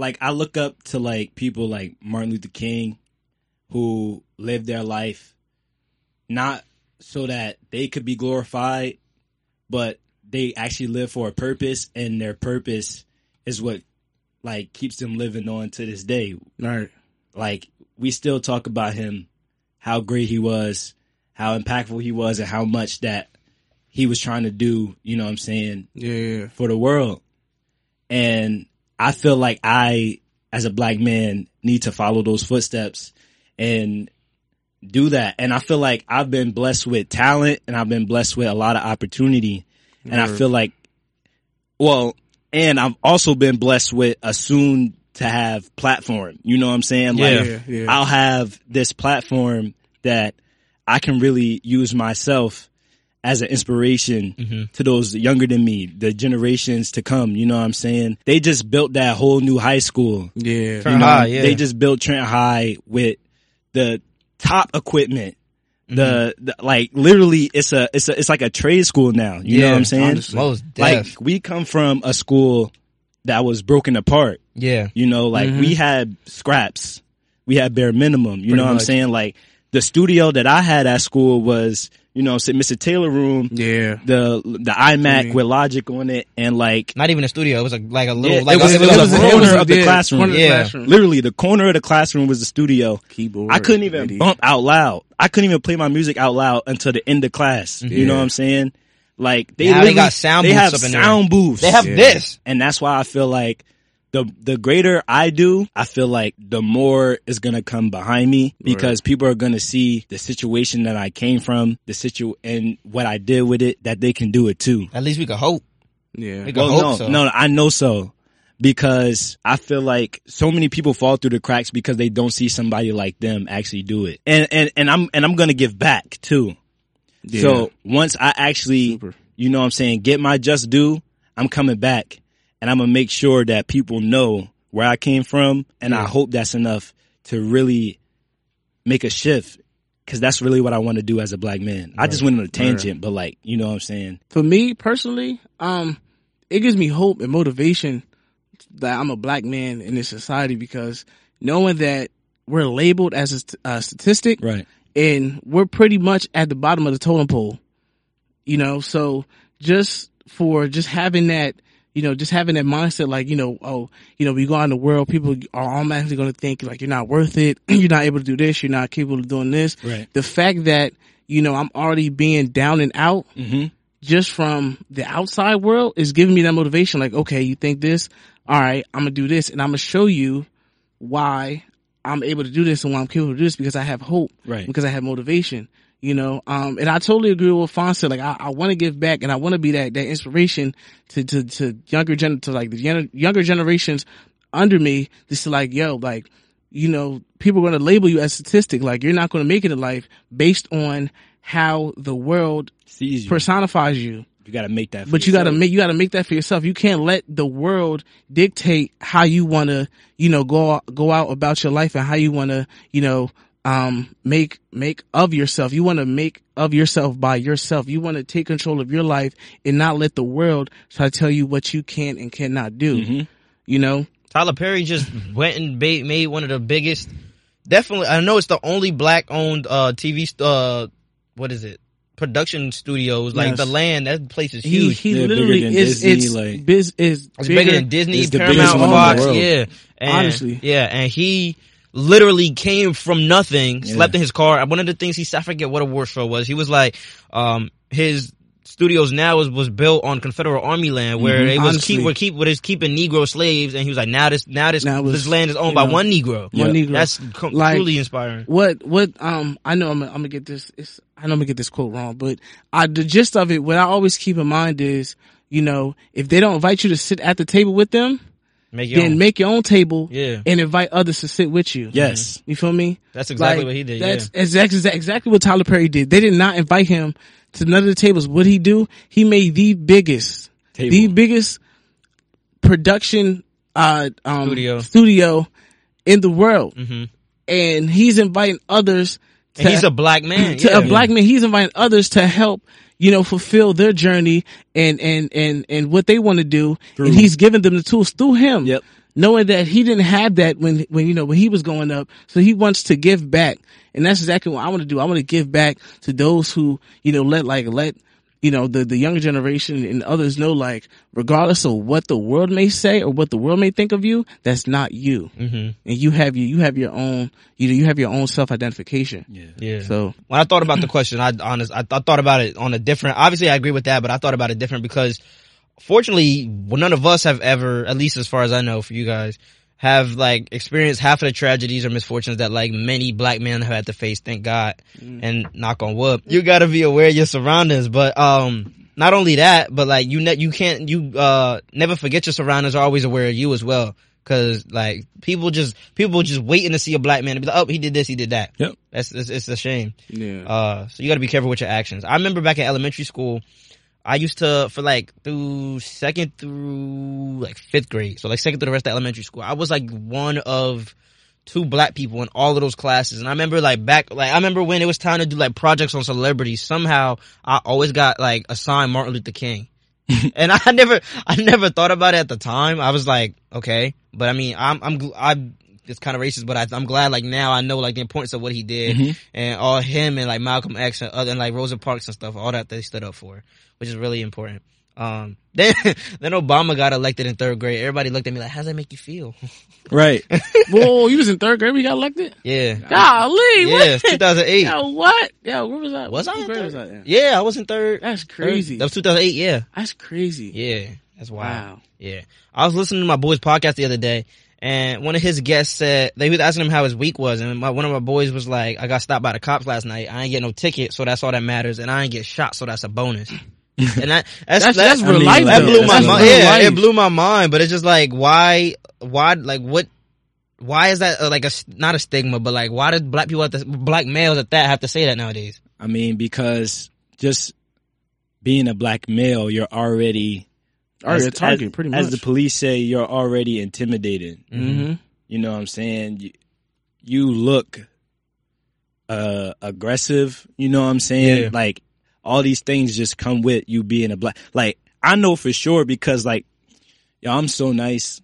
like I look up to like people like Martin Luther King who lived their life not so that they could be glorified, but they actually live for a purpose and their purpose is what like keeps them living on to this day right? like we still talk about him how great he was, how impactful he was, and how much that he was trying to do, you know what I'm saying, Yeah. for the world. And I feel like I, as a black man, need to follow those footsteps and do that. And I feel like I've been blessed with talent and I've been blessed with a lot of opportunity. And I feel like, well, and I've also been blessed with a soon to have platform. You know what I'm saying? Like, Yeah, yeah. I'll have this platform that I can really use myself as an inspiration to those younger than me, the generations to come. You know what I'm saying? They just built that whole new high school. Yeah. Trent High, yeah. They just built Trent High with the top equipment. The, Mm-hmm. the like literally it's a it's a it's like a trade school now. You know what I'm saying? honestly. Most Like we come from a school that was broken apart. yeah. You know, like we had scraps. We had bare minimum. You know what I'm saying? Like the studio that I had at school was, you know, say Mr. Taylor room, Yeah. the the iMac Mhm. with Logic on it and like Not even a studio. It was a, like a little, Yeah, like it was- a, it was a room. corner of the yeah, classroom. corner the Yeah. classroom. literally the corner of the classroom was the studio. Keyboard. I couldn't even MIDI. bump out loud. I couldn't even play my music out loud until the end of class. You know what I'm saying? Like they Now they got sound they booths have up in there. sound booths. They have Yeah. this. and that's why I feel like the the greater I do, I feel like the more is gonna come behind me because people are gonna see the situation that I came from, the situ and what I did with it, that they can do it too. At least we can hope. Yeah. We could Well, hope no, so. no, I know so because I feel like so many people fall through the cracks because they don't see somebody like them actually do it, and and and I'm and I'm gonna give back too. Yeah. So once I actually, Super. you know what I'm saying, get my just due, I'm coming back and I'm gonna make sure that people know where I came from. And I hope that's enough to really make a shift. Cause that's really what I want to do as a black man. I just went on a tangent, but like, you know what I'm saying? for me personally, um, it gives me hope and motivation that I'm a black man in this society because knowing that we're labeled as a, st- a statistic Right. and we're pretty much at the bottom of the totem pole, you know, so just for just having that, you know, just having that mindset, like, you know, oh, you know, we go out in the world, people are automatically going to think like you're not worth it. you're not able to do this. You're not capable of doing this. Right. The fact that, you know, I'm already being down and out Mm-hmm. just from the outside world is giving me that motivation. Like, okay, you think this? All right, I'm gonna do this, and I'm gonna show you why I'm able to do this and why I'm capable of do this because I have hope, Right. Because I have motivation, you know. Um, and I totally agree with said. Like, I, I want to give back, and I want to be that that inspiration to to to younger gen to like the gen- younger generations under me. Just to like, yo, like, you know, people are gonna label you as statistic. Like, you're not gonna make it in life based on how the world Sees you. personifies you. you gotta make that. for But you gotta make you gotta make that for yourself. You can't let the world dictate how you wanna, you know, go go out about your life and how you wanna, you know, um, make make of yourself. You wanna make of yourself by yourself. You wanna take control of your life and not let the world try to tell you what you can and cannot do. Mm-hmm. You know, Tyler Perry just went and ba- made one of the biggest. Definitely, I know it's the only black owned uh, TV. st- Uh, what is it? Production studios like Yes. the land. That place is he huge. he They're bigger literally than is Disney, it's like- biz is It's bigger, than Disney, it's the Paramount, biggest one in the Fox. Yeah, and, Honestly. yeah, and he literally came from nothing, Yeah. slept in his car. One of the things he said, I forget what award show was. He was like, um, his studios now was, was built on Confederate Army land where it was Mm-hmm. Honestly. keep were keep what is keeping Negro slaves, and he was like, now this now this Now it's, this land is owned by know, one Negro. one Yeah. Negro. That's co- Like- truly inspiring. what what um I know I'm I'm gonna get this it's I know I'm gonna get this quote wrong, but I the gist of it what I always keep in mind is you know if they don't invite you to sit at the table with them, Make then own. make your own table Yeah. and invite others to sit with you. Yes. You feel me? That's exactly Like, what he did. That's yeah. exactly exactly what Tyler Perry did. They did not invite him to none of the tables. What he do? He made the biggest, Table. the biggest production uh um Studio. studio in the world, hmm and he's inviting others. And he's a black man. to yeah. a black man. He's inviting others to help, you know, fulfill their journey and and and and what they want to do. And he's giving them the tools through him. Yep. Knowing that he didn't have that when when you know when he was going up, so he wants to give back, and that's exactly what I want to do. I want to give back to those who you know let like let you know, the, the younger generation and others know, like, regardless of what the world may say or what the world may think of you, that's not you. Mm-hmm. And you have you, you have your own, you know, you have your own self-identification. Yeah. Yeah. So, when I thought about the question, I honest, I, I thought about it on a different. Obviously, I agree with that, but I thought about it different because, fortunately, well, none of us have ever, at least as far as I know, for you guys, have like experienced half of the tragedies or misfortunes that like many black men have had to face. Thank God, and knock on wood. You got to be aware of your surroundings, but um. Not only that, but like you, ne- you can't, you uh, never forget your surroundings are always aware of you as well. Cause like people just, people just waiting to see a black man and be like, oh, he did this, he did that. Yep. That's, it's, it's a shame. yeah. Uh, so you got to be careful with your actions. I remember back in elementary school, I used to for like through second through like fifth grade, so like second through the rest of elementary school. I was like one of two black people in all of those classes, and I remember like back like I remember when it was time to do like projects on celebrities. Somehow I always got like assigned Martin Luther King. and I never, I never thought about it at the time. I was like, okay, but I mean, I'm, I'm, I'm, it's kind of racist, but I, I'm glad like now I know like the importance of what he did and all him and like Malcolm X and other and like Rosa Parks and stuff, all that they stood up for, which is really important. Um, then, then Obama got elected in third grade. Everybody looked at me like, how's that make you feel? Right. Whoa, you was in third grade when you got elected? yeah. Golly, what? Yeah, 2008. Yo, what? Yo, where was I? Was I What in grade third? was I in? Yeah, I was in third. That's third- crazy. That was 2008, yeah. That's crazy. Yeah, that's wild. Wow. Yeah, I was listening to my boy's podcast the other day, and one of his guests said they was asking him how his week was, and my, one of my boys was like, "I got stopped by the cops last night. I ain't get no ticket, so that's all that matters, and I ain't get shot, so that's a bonus." and that that's That's- that's, that's real that life, though. blew my mind. Yeah, life. it blew my mind. But it's just like, why, why, like what? Why is that uh, like a s- not a stigma, but like why did black people, at the, black males at that, have to say that nowadays? I mean, because just being a black male, you're already Already as- target, as- pretty As the police say, you're already intimidated. Mm-hmm. You know what I'm saying? You, you look uh aggressive, you know what I'm saying? Yeah. Like all these things just come with you being a black like I know for sure because like yo, I'm so nice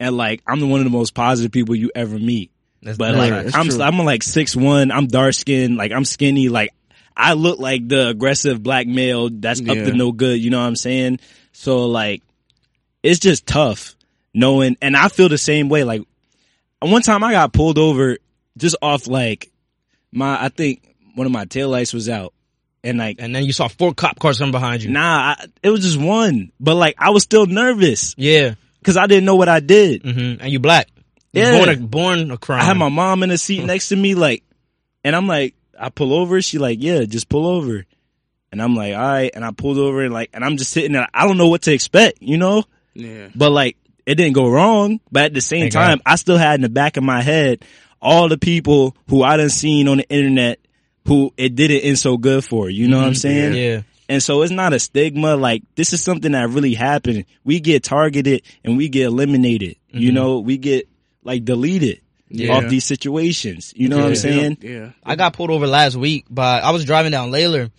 and like I'm the one of the most positive people you ever meet. That's But like that's I'm true. I'm like six one, I'm dark skinned, like I'm skinny, like I look like the aggressive black male that's up to no good, you know what I'm saying? So like it's just tough knowing and I feel the same way. Like one time I got pulled over just off like my I think one of my taillights was out. And like and then you saw four cop cars coming behind you. nah, I, it was just one. But like I was still nervous Yeah. cuz I didn't know what I did. hmm And you black. Yeah. Born a, born a crime. I had my mom in the seat next to me, like, and I'm like, I pull over. She like, yeah, just pull over. And I'm like, all right. And I pulled over and like, and I'm just sitting there. I don't know what to expect, you know, Yeah. but like, it didn't go wrong. But at the same Thank time, God. I still had in the back of my head all the people who I done seen on the internet who it didn't end so good for. You know what I'm mm-hmm. saying? Yeah. And so it's not a stigma. Like this is something that really happened. We get targeted and we get eliminated. You mm-hmm. know, we get like deleted Yeah. off these situations. You know what I'm saying? Yeah. I got pulled over last week, but I was driving down Layler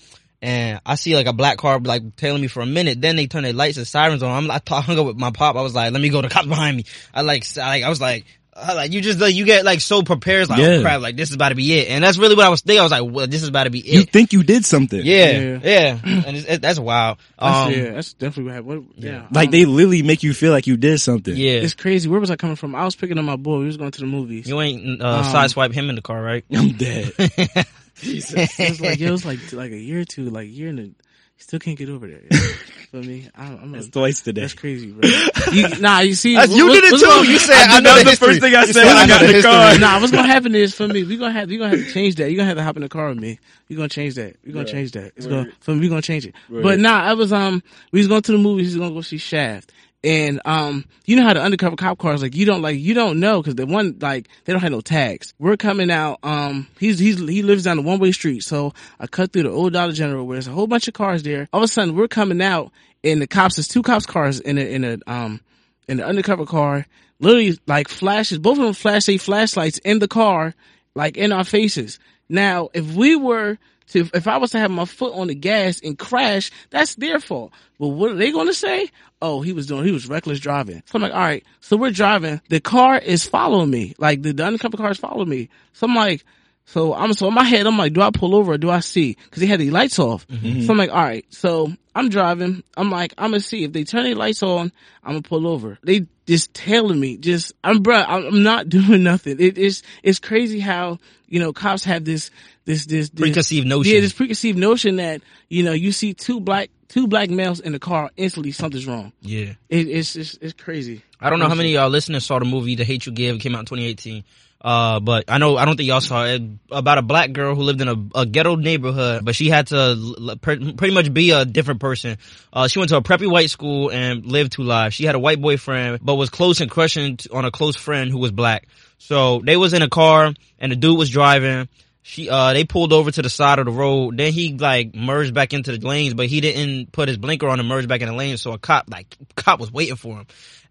and I see like a black car like tailing me for a minute. Then they turn their lights and sirens on. I'm, I t- hung up with my pop. I was like, let me go. The cops behind me. I like, s- I, like, I was like, I, like you just like you get like so prepared, like Yeah. oh crap, like this is about to be it, and that's really what I was thinking. I was like, well, this is about to be it You think you did something. yeah, Yeah. yeah, and it's, it, that's wild. That's, Um, yeah, that's definitely what happened. What, yeah. Like um, they literally make you feel like you did something. yeah. It's crazy. Where was I coming from? I was picking up my boy. We was going to the movies. You ain't uh, Um, sideswipe him in the car, right? I'm dead. It was like, it was like, like a year or two, like a year and a, you still can't get over there. You feel me? I, I'm a, It's twice today. that's crazy, bro. You, nah, you see, That's- you did it too. gonna- You said I I, know that the was the first thing I said said when I got the in the history. car. nah, what's gonna happen is for me, we gonna have you gonna have to change that. You gonna have to hop in the car with me. You gonna change that. You gonna change that. It's gonna for me. We gonna change it. But nah, I was um, we was going to the movies. He's gonna go see Shaft. And um, you know how the undercover cop cars like you don't like you don't know because the one like they don't have no tags. We're coming out. Um, he's he's he lives down the one way street, so I cut through the old Dollar General where there's a whole bunch of cars there. All of a sudden, we're coming out, and the cops there's two cops cars in a in a um in the undercover car. Literally like flashes. Both of them flash their flashlights in the car, like in our faces. Now, if we were to, if I was to have my foot on the gas and crash, that's their fault. But what are they going to say? Oh, he was doing, he was reckless driving. So I'm like, all right. So we're driving. The car is following me. Like the, the undercover car is following me. So I'm like, So I'm so in my head, I'm like, do I pull over or do I see? Cause they had the lights off. Mm-hmm. So I'm like, all right. So I'm driving. I'm like, I'm gonna see if they turn their lights on. I'm gonna pull over. They just tailing me. Just I'm bro. I'm I'm not doing nothing. It is it's crazy how you know cops have this this this, this Preconceived notion. Yeah, this preconceived notion that you know you see two black two black males in the car, instantly something's wrong. Yeah. It, it's it's it's crazy. I don't know how many of y'all listeners saw the movie The Hate You Give. It came out in 2018. Uh, but I know, I don't think y'all saw it. About a black girl who lived in a, a ghetto neighborhood, but she had to pretty much be a different person. Uh, she went to a preppy white school and lived two lives. She had a white boyfriend, but was close and crushing on a close friend who was black. So they was in a car and the dude was driving. She, uh, they pulled over to the side of the road. Then he like merged back into the lanes, but he didn't put his blinker on and merge back in the lane. So a cop, like, cop was waiting for him.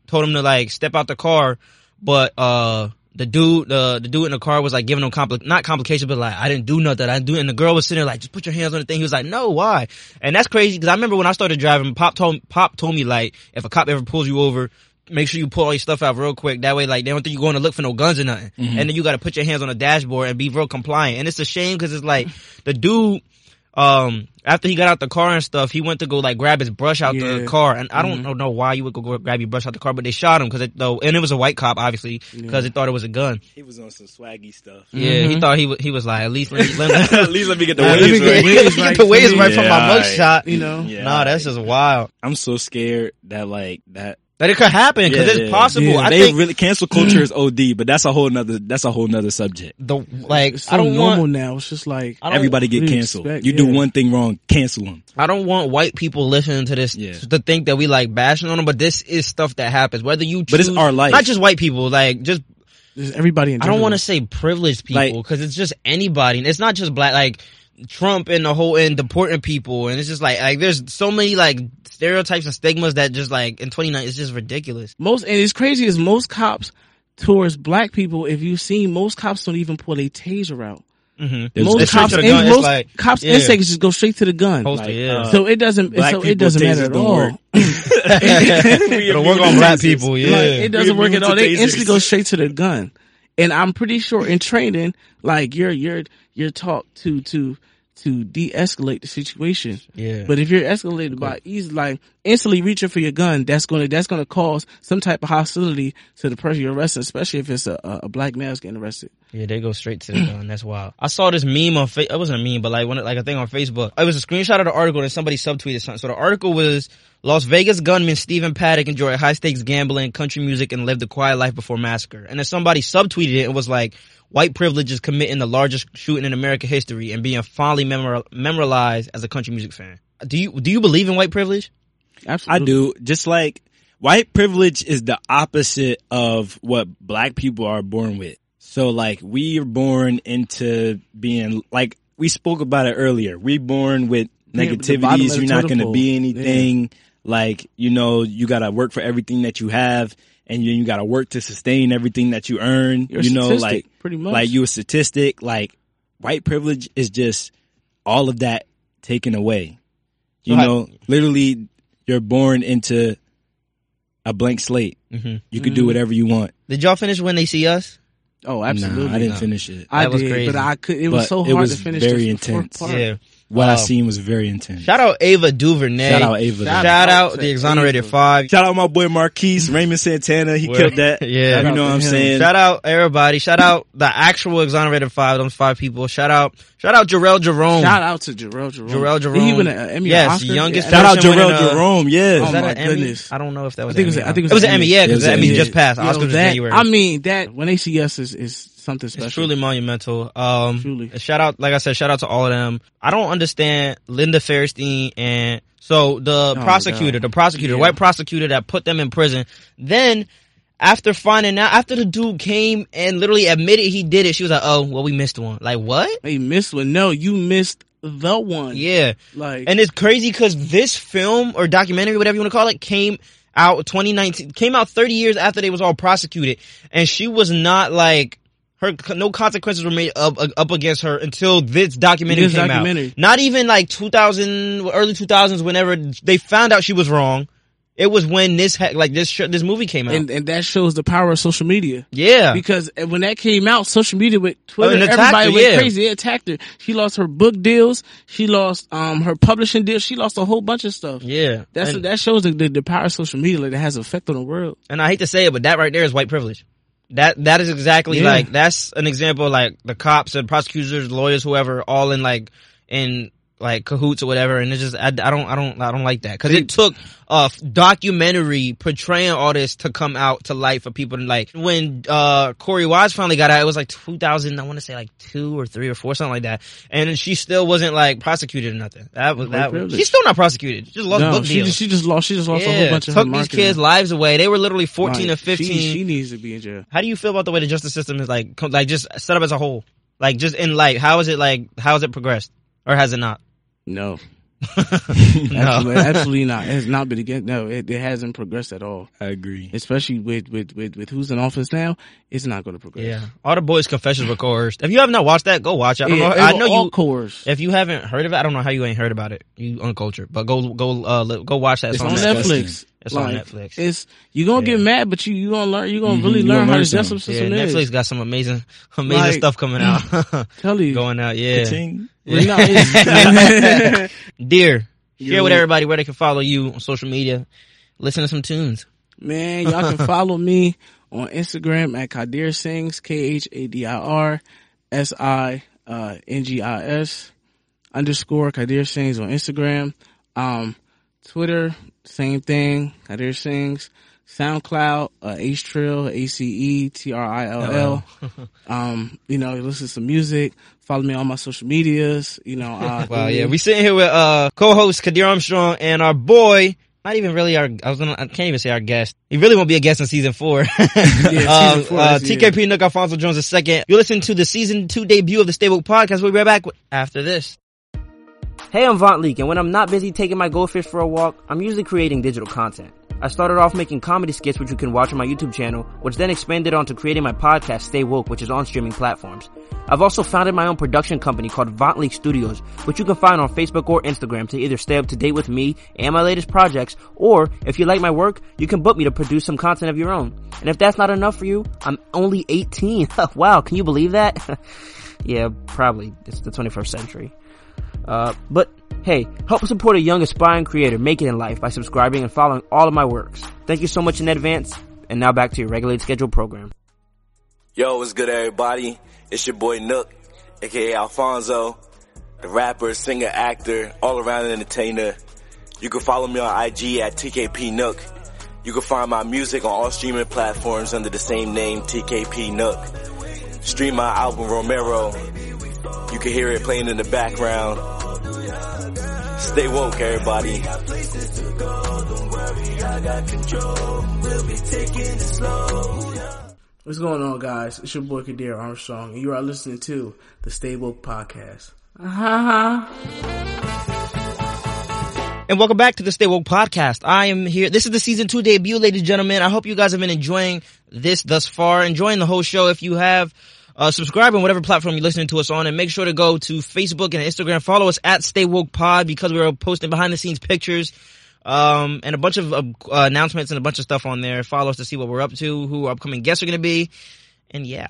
Told him to like step out the car, but, uh, the dude, the the dude in the car was like giving him compli- not complications, but like I didn't do nothing. I didn't do, it. and the girl was sitting there like, just put your hands on the thing. He was like, no, why? And that's crazy because I remember when I started driving, Pop told Pop told me like, if a cop ever pulls you over, make sure you pull all your stuff out real quick. That way, like they don't think you're going to look for no guns or nothing. Mm-hmm. And then you got to put your hands on the dashboard and be real compliant. And it's a shame because it's like the dude. Um, after he got out the car and stuff, he went to go like grab his brush out the car, and I don't know- know why you would go grab your brush out the car, but they shot him because it though, and it was a white cop, obviously, because they thought it was a gun. He was on some swaggy stuff. Yeah, he thought he was, he was like, at least let me, let me, At least let me get the Nah, let waves me get- right. waves get right the waves for me. right from my Yeah, mug alright. shot. You know, Yeah, nah, that's just wild. I'm so scared that like that. That it could happen because Yeah, it's yeah. possible. Yeah. I they think really cancel culture is OD, but that's a whole nother that's a whole nother subject. the like it's so I don't normal want now. It's just like Everybody get really canceled. expect- you do one thing wrong, cancel them. I don't want white people listening to this Yeah. to think that we like bashing on them, but this is stuff that happens. Whether you choose, But it's our life. not just white people. Like just just everybody. In I don't want to say privileged people because it's just anybody. And It's not just black. Like Trump and the whole and deporting people, and it's just like like there's so many like stereotypes and stigmas that just like in 29 it's just ridiculous. most. And it's crazy is most cops towards black people. If you see, most cops don't even pull a taser out. Mm-hmm. Most cops, to the in- It's most like- cops yeah. instincts just go straight to the gun. Like, yeah. so it doesn't. black So it doesn't matter at all. work. It'll work on black people. Yeah, Like, it doesn't work at all. to They instantly go straight to the gun. And I'm pretty sure in training, like you're you're you're taught to to to de-escalate the situation. yeah. But if you're escalated by easy, like instantly reaching for your gun, that's gonna that's gonna cause some type of hostility to the person you're arresting, especially if it's a, a, a black male's getting arrested. Yeah, they go straight to the gun. That's wild. I saw this meme on Fa- it wasn't a meme, but like one like a thing on Facebook. It was a screenshot of the article and somebody subtweeted something. So the article was Las Vegas gunman Stephen Paddock enjoyed high stakes gambling, country music, and lived a quiet life before massacre. And then somebody subtweeted it and was like, "White privilege is committing the largest shooting in American history and being fondly memor- memorialized as a country music fan." Do you do you believe in white privilege? Absolutely. I do. Just like white privilege is the opposite of what black people are born with. So like we are born into being like we spoke about it earlier. We born with Yeah, but the bottom of negativities. the You're not going to be anything. Like you know, you got to work for everything that you have, and you, you got to work to sustain everything that you earn. You're you know, statistic, like pretty much. like you a statistic. Like white privilege is just all of that taken away. You So how- know, literally, you're born into a blank slate. Mm-hmm. You could do whatever you want. Did y'all finish when they see us? Oh, absolutely. Nah, I didn't No. finish it. I That was did, crazy. but I could. It was But so it hard was to finish. very this fourth intense. part. Yeah. What I seen was very intense. Shout out Ava DuVernay. Shout out Ava. Shout Shout out out the Exonerated Ava. Five. Shout out my boy Marquise Raymond Santana. He Word. killed that. Yeah. you know what I'm Shout out to him. saying. Shout out everybody. Shout out the actual exonerated five. Those five people. Shout out. Shout out Jharrel Jerome. Shout out to Jharrel Jerome. Jharrel Did he Jerome. win an Emmy Yes, Oscar? youngest Yeah, Shout out person Jharrel uh, Jerome. Yeah. Oh Was that my an Emmy? goodness. I don't know if that was. I was. think it was. I Emmy. think it was an Emmy. Yeah, because the Emmy. just passed. Yo, Oscars was January. I mean, that when they see us is, is something special. It's truly monumental. Um, Truly. shout out, like I said, shout out to all of them. I don't understand Linda Fairstein and so the my prosecutor, the prosecutor, Yeah. white prosecutor that put them in prison. Then after finding out, after the dude came and literally admitted he did it, she was like, "Oh, well, we missed one." Like what? They missed one. No, you missed the one. Yeah. Like, And it's crazy because this film or documentary, whatever you want to call it, came out 2019, came out 30 years after they was all prosecuted, and she was not like her. No consequences were made up up against her until this documentary This came documentary. out. Not even like 2000, early 2000s, whenever they found out she was wrong. It was when this like this sh- this movie came out. and and that shows the power of social media. yeah, Because when that came out, social media with Twitter, Oh, everybody her, went yeah. crazy. They attacked her. She lost her book deals. She lost um her publishing deals. She lost a whole bunch of stuff. yeah. That's and, that shows the, the, the power of social media like that has effect on the world. and I hate to say it, but that right there is white privilege. That that is exactly Yeah. like that's an example. Like the cops and prosecutors, lawyers, whoever, all in like in like cahoots or whatever. And it's just I, I don't I don't I don't like that because it took a documentary portraying all this to come out to light for people to like. When uh Korey Wise finally got out, it was like 2000. I want to say like two or three or four, something like that. And she still wasn't like prosecuted or nothing. That was that. Was, she's still not prosecuted. She just lost no, book she just, she just lost. She just lost a whole yeah, bunch of took these kids' lives away. They were literally 14 or 15. She, she needs to be in jail. How do you feel about the way the justice system is like, like just set up as a whole? Like just in life, how is it like, how has it progressed? Or has it not? No. absolutely, absolutely not. It has not been again. No, it, it hasn't progressed at all. I agree. Especially with, with, with, with who's in office now, it's not going to progress. Yeah. All the boys' confessions were coerced. If you have not watched that, go watch it. I, don't yeah, know, I know all you coerced. If you haven't heard of it, I don't know how you ain't heard about it. You uncultured, but go go uh go watch that. It's, on, Netflix. It's on Netflix. It's you're gonna yeah. get mad, but you you gonna learn. You're gonna mm-hmm. really learn, how to system yeah, Netflix is. got some amazing amazing like, stuff coming out. tell you going out. Yeah. 15? Dir, share with everybody where they can follow you on social media. Listen to some tunes. Man, y'all can follow me on Instagram at Khadir Sings, K H A D I R S I uh, N G I S underscore Khadir Sings on Instagram. Um, Twitter, same thing, Khadir Sings. SoundCloud, uh, Ace Trill, A C E T R I L L. Um, you know, listen to some music. Follow me on my social medias. You know, uh, Wow, yeah, we sitting here with uh co-host Khadir Armstrong and our boy. Not even really our. I was gonna. I can't even say our guest. He really won't be a guest in season four. season um, four uh, is- yeah. TKP Nook Alphonso Jones the second. You listen to the season two debut of the Stay Woke Podcast. We'll be right back after this. Hey, I'm Vont Leak, and when I'm not busy taking my goldfish for a walk, I'm usually creating digital content. I started off making comedy skits which you can watch on my YouTube channel, which then expanded onto creating my podcast Stay Woke, which is on streaming platforms. I've also founded my own production company called Vont Leak Studios, which you can find on Facebook or Instagram to either stay up to date with me and my latest projects, or if you like my work, you can book me to produce some content of your own. And if that's not enough for you, I'm only 18. wow, can you believe that? yeah, probably. It's the 21st century. Uh, but hey, help support a young aspiring creator make it in life by subscribing and following all of my works. Thank you so much in advance. And now back to your regulated scheduled program. Yo, what's good, everybody? It's your boy Nook, aka Alphonso, the rapper, singer, actor, all around entertainer. You can follow me on IG at TKP Nook. You can find my music on all streaming platforms under the same name, TKP Nook. Stream my album Romero. You can hear it playing in the background. Stay woke, everybody. What's going on, guys? It's your boy Khadir Armstrong, and you are listening to the Stay Woke Podcast. Uh-huh. And welcome back to the Stay Woke Podcast. I am here. This is the season two debut, ladies and gentlemen. I hope you guys have been enjoying this thus far, enjoying the whole show. If you have, uh, subscribe on whatever platform you're listening to us on and make sure to go to Facebook and Instagram. Follow us at Stay Woke Pod because we're posting behind the scenes pictures, um, and a bunch of uh, announcements and a bunch of stuff on there. Follow us to see what we're up to, who our upcoming guests are going to be. And yeah.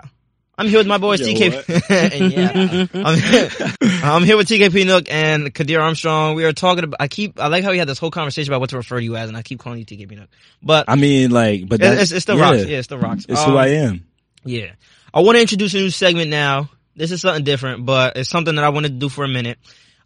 I'm here with my boys Yo, TK. and yeah, I'm here, I'm here with TKP Nook and Khadir Armstrong. We are talking about. I keep. I like how we had this whole conversation about what to refer to you as, and I keep calling you TKP Nook. But I mean, like, but it's, that, it's, it's the yeah, rocks. Yeah, it's the rocks. It's Um, who I am. yeah. I want to introduce a new segment now. This is something different, but it's something that I wanted to do for a minute.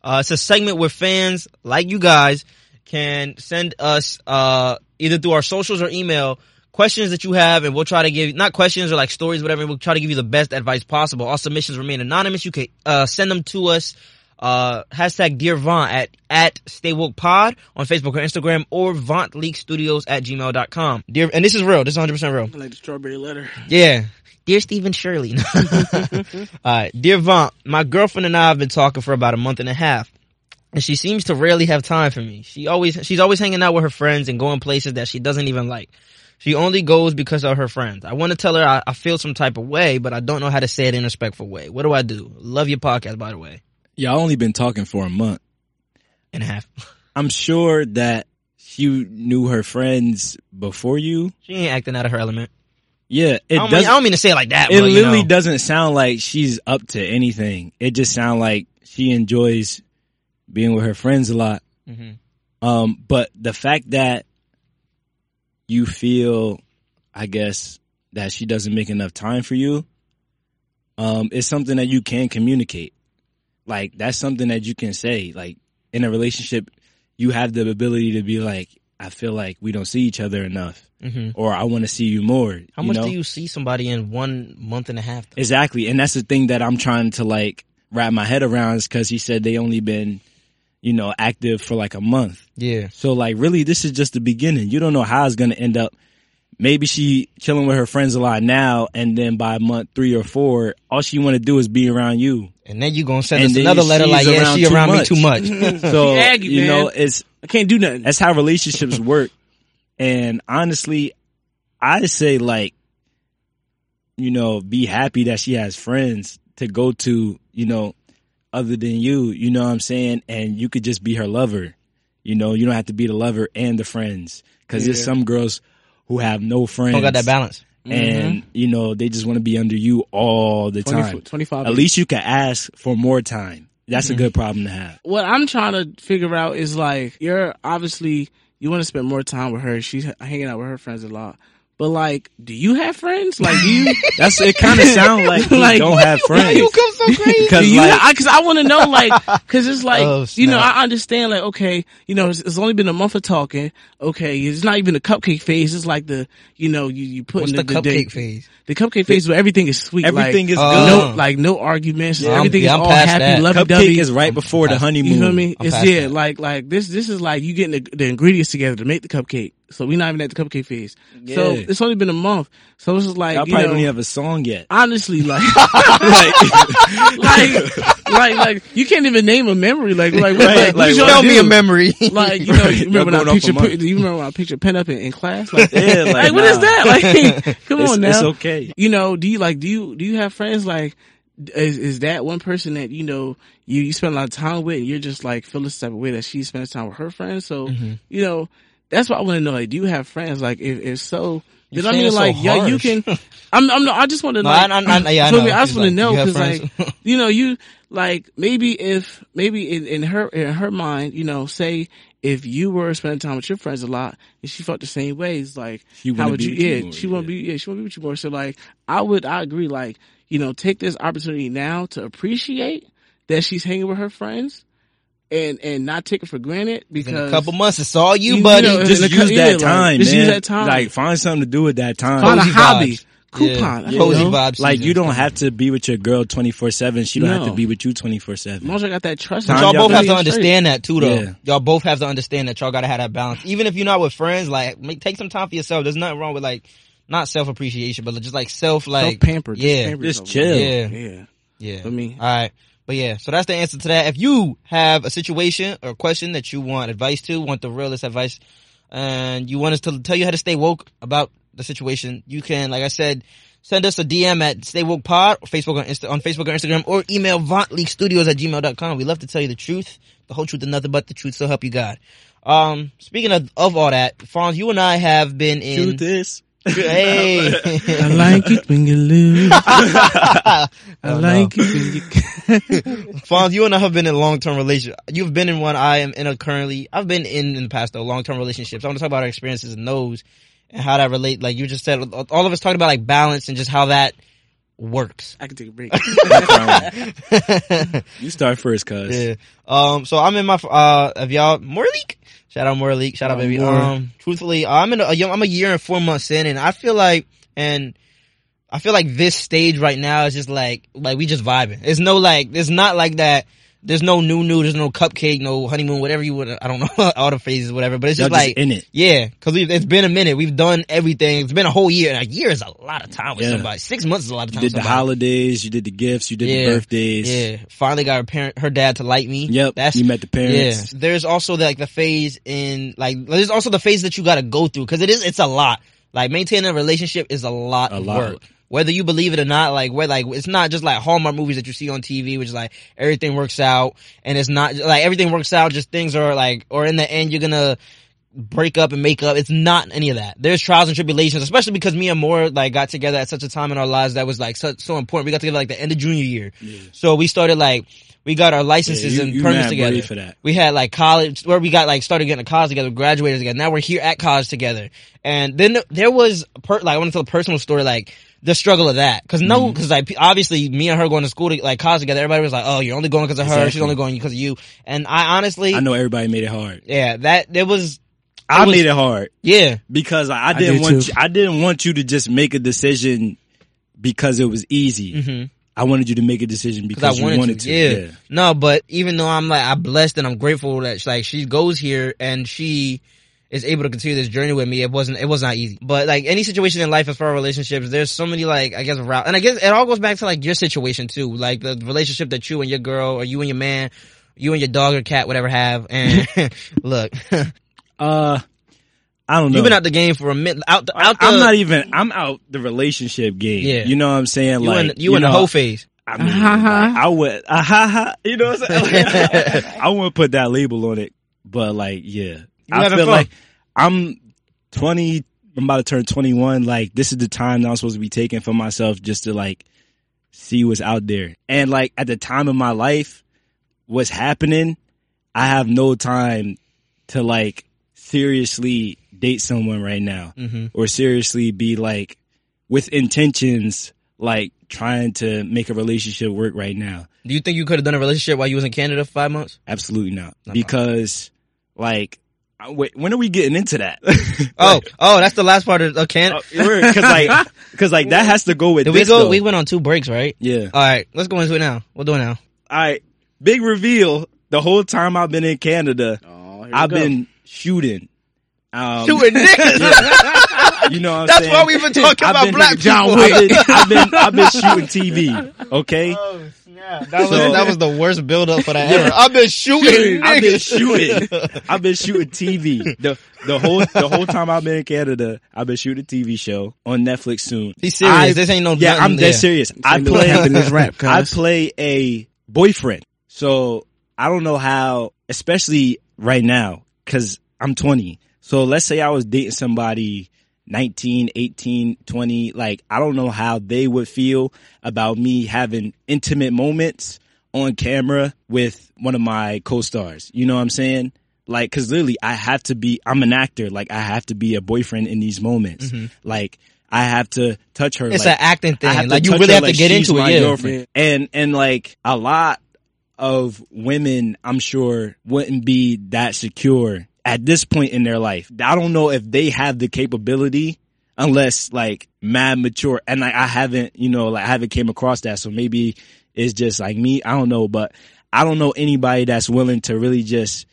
Uh, it's a segment where fans like you guys can send us, uh, either through our socials or email questions that you have and we'll try to give, not questions or like stories, whatever. We'll try to give you the best advice possible. All submissions remain anonymous. You can, uh, send them to us, uh, hashtag Dear Vont at, at Stay Woke Pod on Facebook or Instagram or Vont Leak Studios at gmail.com. Dear, and this is real. This is 100% real. Like the strawberry letter. Yeah. Dear Stephen Shirley. uh, dear Vont, my girlfriend and I have been talking for about a month and a half. And she seems to rarely have time for me. She always, she's always hanging out with her friends and going places that she doesn't even like. She only goes because of her friends. I want to tell her I, I feel some type of way, but I don't know how to say it in a respectful way. What do I do? Love your podcast, by the way. Yeah, I only been talking for a month. And a half. I'm sure that she knew her friends before you. She ain't acting out of her element. Yeah, it I don't, mean. I don't mean to say it like that. It but, literally know. doesn't sound like she's up to anything. It just sounds like she enjoys being with her friends a lot. Mhm. Um, but the fact that you feel, I guess, that she doesn't make enough time for you, um, is something that you can communicate. Like that's something that you can say. Like in a relationship, you have the ability to be like, I feel like we don't see each other enough, Mhm. or I want to see you more. How you much know? do you see somebody in one month and a half? Though? Exactly. And that's the thing that I'm trying to like wrap my head around is cause he said they only been, you know, active for like a month. Yeah. So like really this is just the beginning. You don't know how it's going to end up. Maybe she chilling with her friends a lot now and then by month three or four, all she want to do is be around you. And then you gonna send And us another letter like, yeah, around she too around me too much. So, Aggie, you know, it's, I can't do nothing. that's how relationships work. And honestly, I say like, you know, be happy that she has friends to go to, you know, other than you, you know what I'm saying? And you could just be her lover. You know, you don't have to be the lover and the friends. Cause there's some girls who have no friends. don't got that balance. And, you know, they just want to be under you all the 20 time. 25 At least you can ask for more time. That's a mm-hmm. good problem to have. what I'm trying to figure out is like you're obviously you want to spend more time with her. She's hanging out with her friends a lot. But like, do you have friends? Like, do you? That's it. Kind of sound like you Like, don't have friends. You come so crazy? Because do like, Because I, want to know, like, because it's like, Oh, you know. I understand, like, okay, you know, it's, it's only been a month of talking. Okay, it's not even the cupcake phase. It's like the, you know, you you put What's in the, the, cupcake the, phase? The cupcake phase where everything is sweet. Everything like, is Uh, good. no, like no arguments. Yeah, everything yeah, is I'm all happy, that. lovey Cupcake dovey. is right before the honeymoon. You know what I mean? I'm It's yeah, that. like like this. This is like you getting the, the ingredients together to make the cupcake. So we're not even at the cupcake phase. So it's only been a month. So it's just like you probably know, don't even have a song yet. honestly, like like, like like like you can't even name a memory. Like like Right, like, what like, Tell me a memory. Like you know, you remember when I picture you remember when I picture pen up in, in class? Like, Yeah, like, like, what is nah. that? Like, come it's, on now. it's okay. You know, do you like do you do you have friends like is is that one person that you know you you spend a lot of time with and you're just like feel the type of way that she spends time with her friends? So Mm-hmm. you know that's what I want to know. Like, do you have friends? Like, if if so, then I mean, it so like, yeah, you can. I'm, I'm. I just want to No, like. I- I- I- yeah, I know. me? I just want to like, know because, like, you know, you like maybe if maybe in, in her in her mind, you know, say if you were spending time with your friends a lot and she felt the same way, it's like how would you? yeah, more, she want to yeah. be. Yeah, she want to be with you more. So like, I would. I agree. Like, you know, take this opportunity now to appreciate that she's hanging with her friends. And and not take it for granted in because a couple months, it's all you, You buddy. know, Just use co- that yeah, like, time, just man. use that time. Like, find something to do at that time. find a Cozy hobby, vibes. coupon. Yeah. you Cozy know? vibes. Like, you don't have to be with your girl 24-7. She don't have to be with you 24-7. As long as I got that trust, Time Y'all y'all both have to gotta understand that too, though. Yeah. Y'all both have to understand that y'all gotta have that balance. Even if you're not with friends, like make, take some time for yourself. There's nothing wrong with like not self appreciation, but just like self like pamper. Yeah, Just chill. Yeah. Yeah. yeah. I mean- all right. But yeah, so that's the answer to that. If you have a situation or a question that you want advice to, want the realest advice, and you want us to tell you how to stay woke about the situation, you can, like I said, send us a DM at Stay Woke Pod, or Facebook on, Insta- on Facebook or Instagram, or email VontLeakStudios at gmail.com. We love to tell you the truth, the whole truth and nothing but the truth, so help you God. Um, speaking of, of all that, Phonz, you and I have been in. Truth is. Hey. I like it when you lose. I like it when you. Phonz, you and I have been in a long term relationship. You've been in one. I am in a currently. I've been in in the past though long term relationships. I want to talk about our experiences in those and how that relate. Like you just said, all of us talked about like balance and just how that works. I can take a break. You start first, cuz. Yeah. Um. So I'm in my. Uh. If y'all more leak. Shout out more leak. Shout out Oh, baby. More. Um. Truthfully, I'm in a, young. I'm a year and four months in, and I feel like and. I feel like this stage right now is just like like we just vibing. It's no like it's not like that. There's no new new. There's no cupcake, no honeymoon, whatever you would. I don't know all the phases, whatever. But it's just just like in it. yeah, because it's been a minute. We've done everything. It's been a whole year. And a year is a lot of time with Yeah. somebody. Six months is a lot of You time. did with the holidays, you did the gifts, you did the birthdays. Yeah, finally got her parent, her dad to like me. Yep. That's you met the parents. yeah. There's also the, like the phase in like there's also the phase that you got to go through because it is it's a lot. Like maintaining a relationship is a lot A of lot. work. Whether you believe it or not, like where like it's not just like Hallmark movies that you see on TV, which is like everything works out and it's not like everything works out. Just things are like, or in the end you're gonna break up and make up. It's not any of that. There's trials and tribulations, especially because me and Maura like got together at such a time in our lives that was like so, so important. We got together like the end of junior year. So we started like, we got our licenses Yeah, you- and permits together. for that. We had like college where we got like started getting to college together, graduated together. Now we're here at college together. And then there was per, like I want to tell a personal story like the struggle of that because no Mm-hmm. because like obviously me and her going to school to, like college together everybody was like oh you're only going because of her she's only going because of you and I honestly I know everybody made it hard. yeah that there was I was- made it hard yeah because I, I didn't did want too. you, I didn't want you to just make a decision because it was easy. hmm I wanted you to make a decision because, because I you wanted, wanted to. to. Yeah. No, but even though I'm like I'm blessed and I'm grateful that like she goes here and she is able to continue this journey with me. It wasn't it was not easy. But like any situation in life as far as relationships, there's so many like I guess route and I guess it all goes back to like your situation too. Like the relationship that you and your girl or you and your man, you and your dog or cat, whatever have. And look, Uh, I don't know. you've been out the game for a minute. Out the, out the, I'm not even. I'm out the relationship game. Yeah. you know what I'm saying. you like in you, in the whole phase. I mean, Uh-huh. like, I would. Uh, ha, ha, you know what I'm saying. I wouldn't put that label on it, but like, yeah, I feel fun. like I'm 20. I'm about to turn 21. Like, this is the time that I'm supposed to be taking for myself just to like see what's out there. And like at the time of my life, what's happening, I have no time to like seriously date someone right now hmm or seriously be like with intentions like trying to make a relationship work right now. Do you think you could have done a relationship while you was in Canada for five months? Absolutely not. No because like wait, when are we getting into that? Oh, oh, that's the last part of, of Canada. because like because like that has to go with Did we go? though. We went on two breaks, right? yeah. All right, let's go into it now. We'll do it now. All right. Big reveal. The whole time I've been in Canada, Oh, I've been shooting. Um, Shooting niggas. You know what I'm That's saying? why we've been talking I've about been- black John people. Wick. I've been, I've been I've been shooting TV. Okay. Oh, that was So- that was the worst build up for that ever. I've been shooting. I've been shooting. I've been shooting TV. The the whole the whole time I've been in Canada, I've been shooting a TV show on Netflix soon. He's serious. I- this ain't no. Yeah, I'm dead there. serious. I play in this rap, cuz. I play a boyfriend. So I don't know how, especially right now, cause I'm 20. So let's say I was dating somebody 19, 18, 20. Like, I don't know how they would feel about me having intimate moments on camera with one of my co-stars. You know what I'm saying? Like, cause literally I have to be, I'm an actor. Like, I have to be a boyfriend in these moments. Like, I have to touch her. Mm-hmm. It's like, an acting thing. to Like you really her have to like get into it. Yeah. girlfriend. And and like a lot of women, I'm sure wouldn't be that secure at this point in their life. I don't know if they have the capability unless like mad mature. And like I haven't, you know, like I haven't came across that. So maybe it's just like me. I don't know, but I don't know anybody that's willing to really just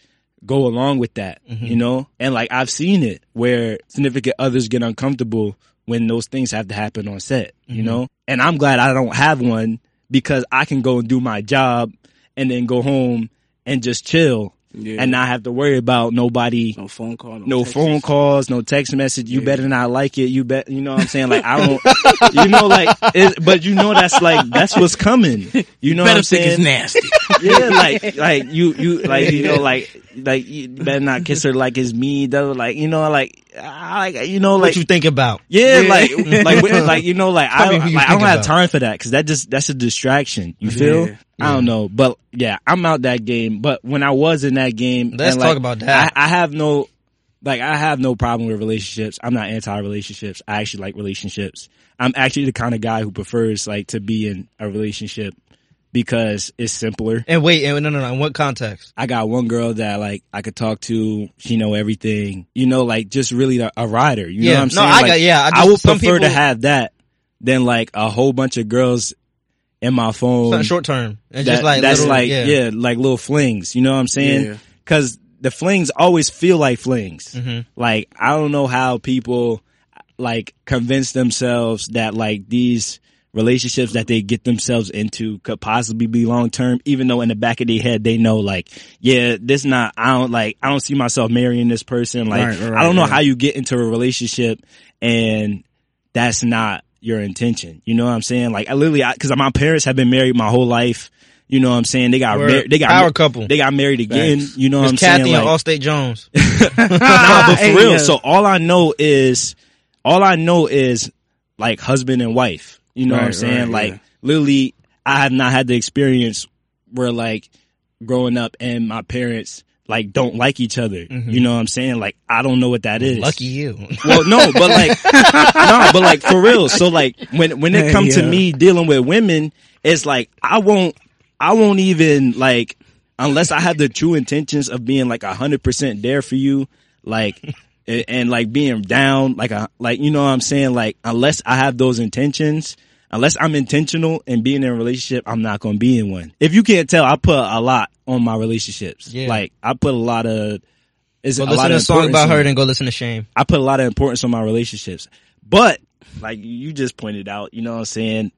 go along with that, mm-hmm. you know? And like I've seen it where significant others get uncomfortable when those things have to happen on set, you mm-hmm. know? And I'm glad I don't have one because I can go and do my job and then go home and just chill Yeah. and not have to worry about nobody no phone call, no, no phone calls, no text message. You better not like it. You bet. You know what I'm saying? Like I don't. you know, like. It, but you know that's like that's what's coming. You know what I'm saying? it's nasty. yeah, like like you you like you know like like you better not kiss her like it's me. Though, like you know like like you know like What you think about? yeah, Yeah. like like like you know like I Tell me don't, you like I don't think have time for that because that just that's a distraction. You feel? Yeah. I don't know, but yeah, I'm out that game. But when I was in that game, Let's and, talk like, about that. I, I have no like I have no problem with relationships. I'm not anti relationships. I actually like relationships. I'm actually the kind of guy who prefers like to be in a relationship because it's simpler. And wait, and no, no, no. In what context? I got one girl that like I could talk to. She know everything. You know, like just really a, a rider. You know what I'm No, saying? I Like, got- yeah, I I, would some prefer to have that than like a whole bunch of girls in my phone. Something short term. It's that- just like that's little- like yeah. yeah. like little flings. You know what I'm saying? Yeah. Because the flings always feel like flings. Mm-hmm. Like I don't know how people like convince themselves that like these relationships that they get themselves into could possibly be long term, even though in the back of their head they know like, yeah, this not I don't like I don't see myself marrying this person. Like Right, right, I don't know right. how you get into a relationship and that's not your intention. You know what I'm saying? Like I literally, I, cause my parents have been married my whole life. You know what I'm saying? They got Word. mar- they got Power couple. They got married again. Facts. You know what I'm Kathy saying? and Like, Allstate Jones. nah, but for Hey, real. yeah. So all I know is, all I know is like husband and wife. You know what I'm saying? right, like yeah. literally, I have not had the experience where like growing up and my parents like don't like each other. You know what I'm saying? Like I don't know what that is. Mm-hmm. Lucky you. Well, no, but like, no, but like for real. So like when when it comes to me dealing with women, it's like I won't, I won't even like unless I have the true intentions of being like a hundred percent there for you, like. And, and like being down, like a, like, you know what I'm saying? Like, unless I have those intentions, unless I'm intentional in being in a relationship, I'm not going to be in one. If you can't tell, I put a lot on my relationships. Yeah. Like, I put a lot of, is Go a listen lot to of a song about her, and go listen to Shame. I put a lot of importance on my relationships. But like you just pointed out, you know what I'm saying?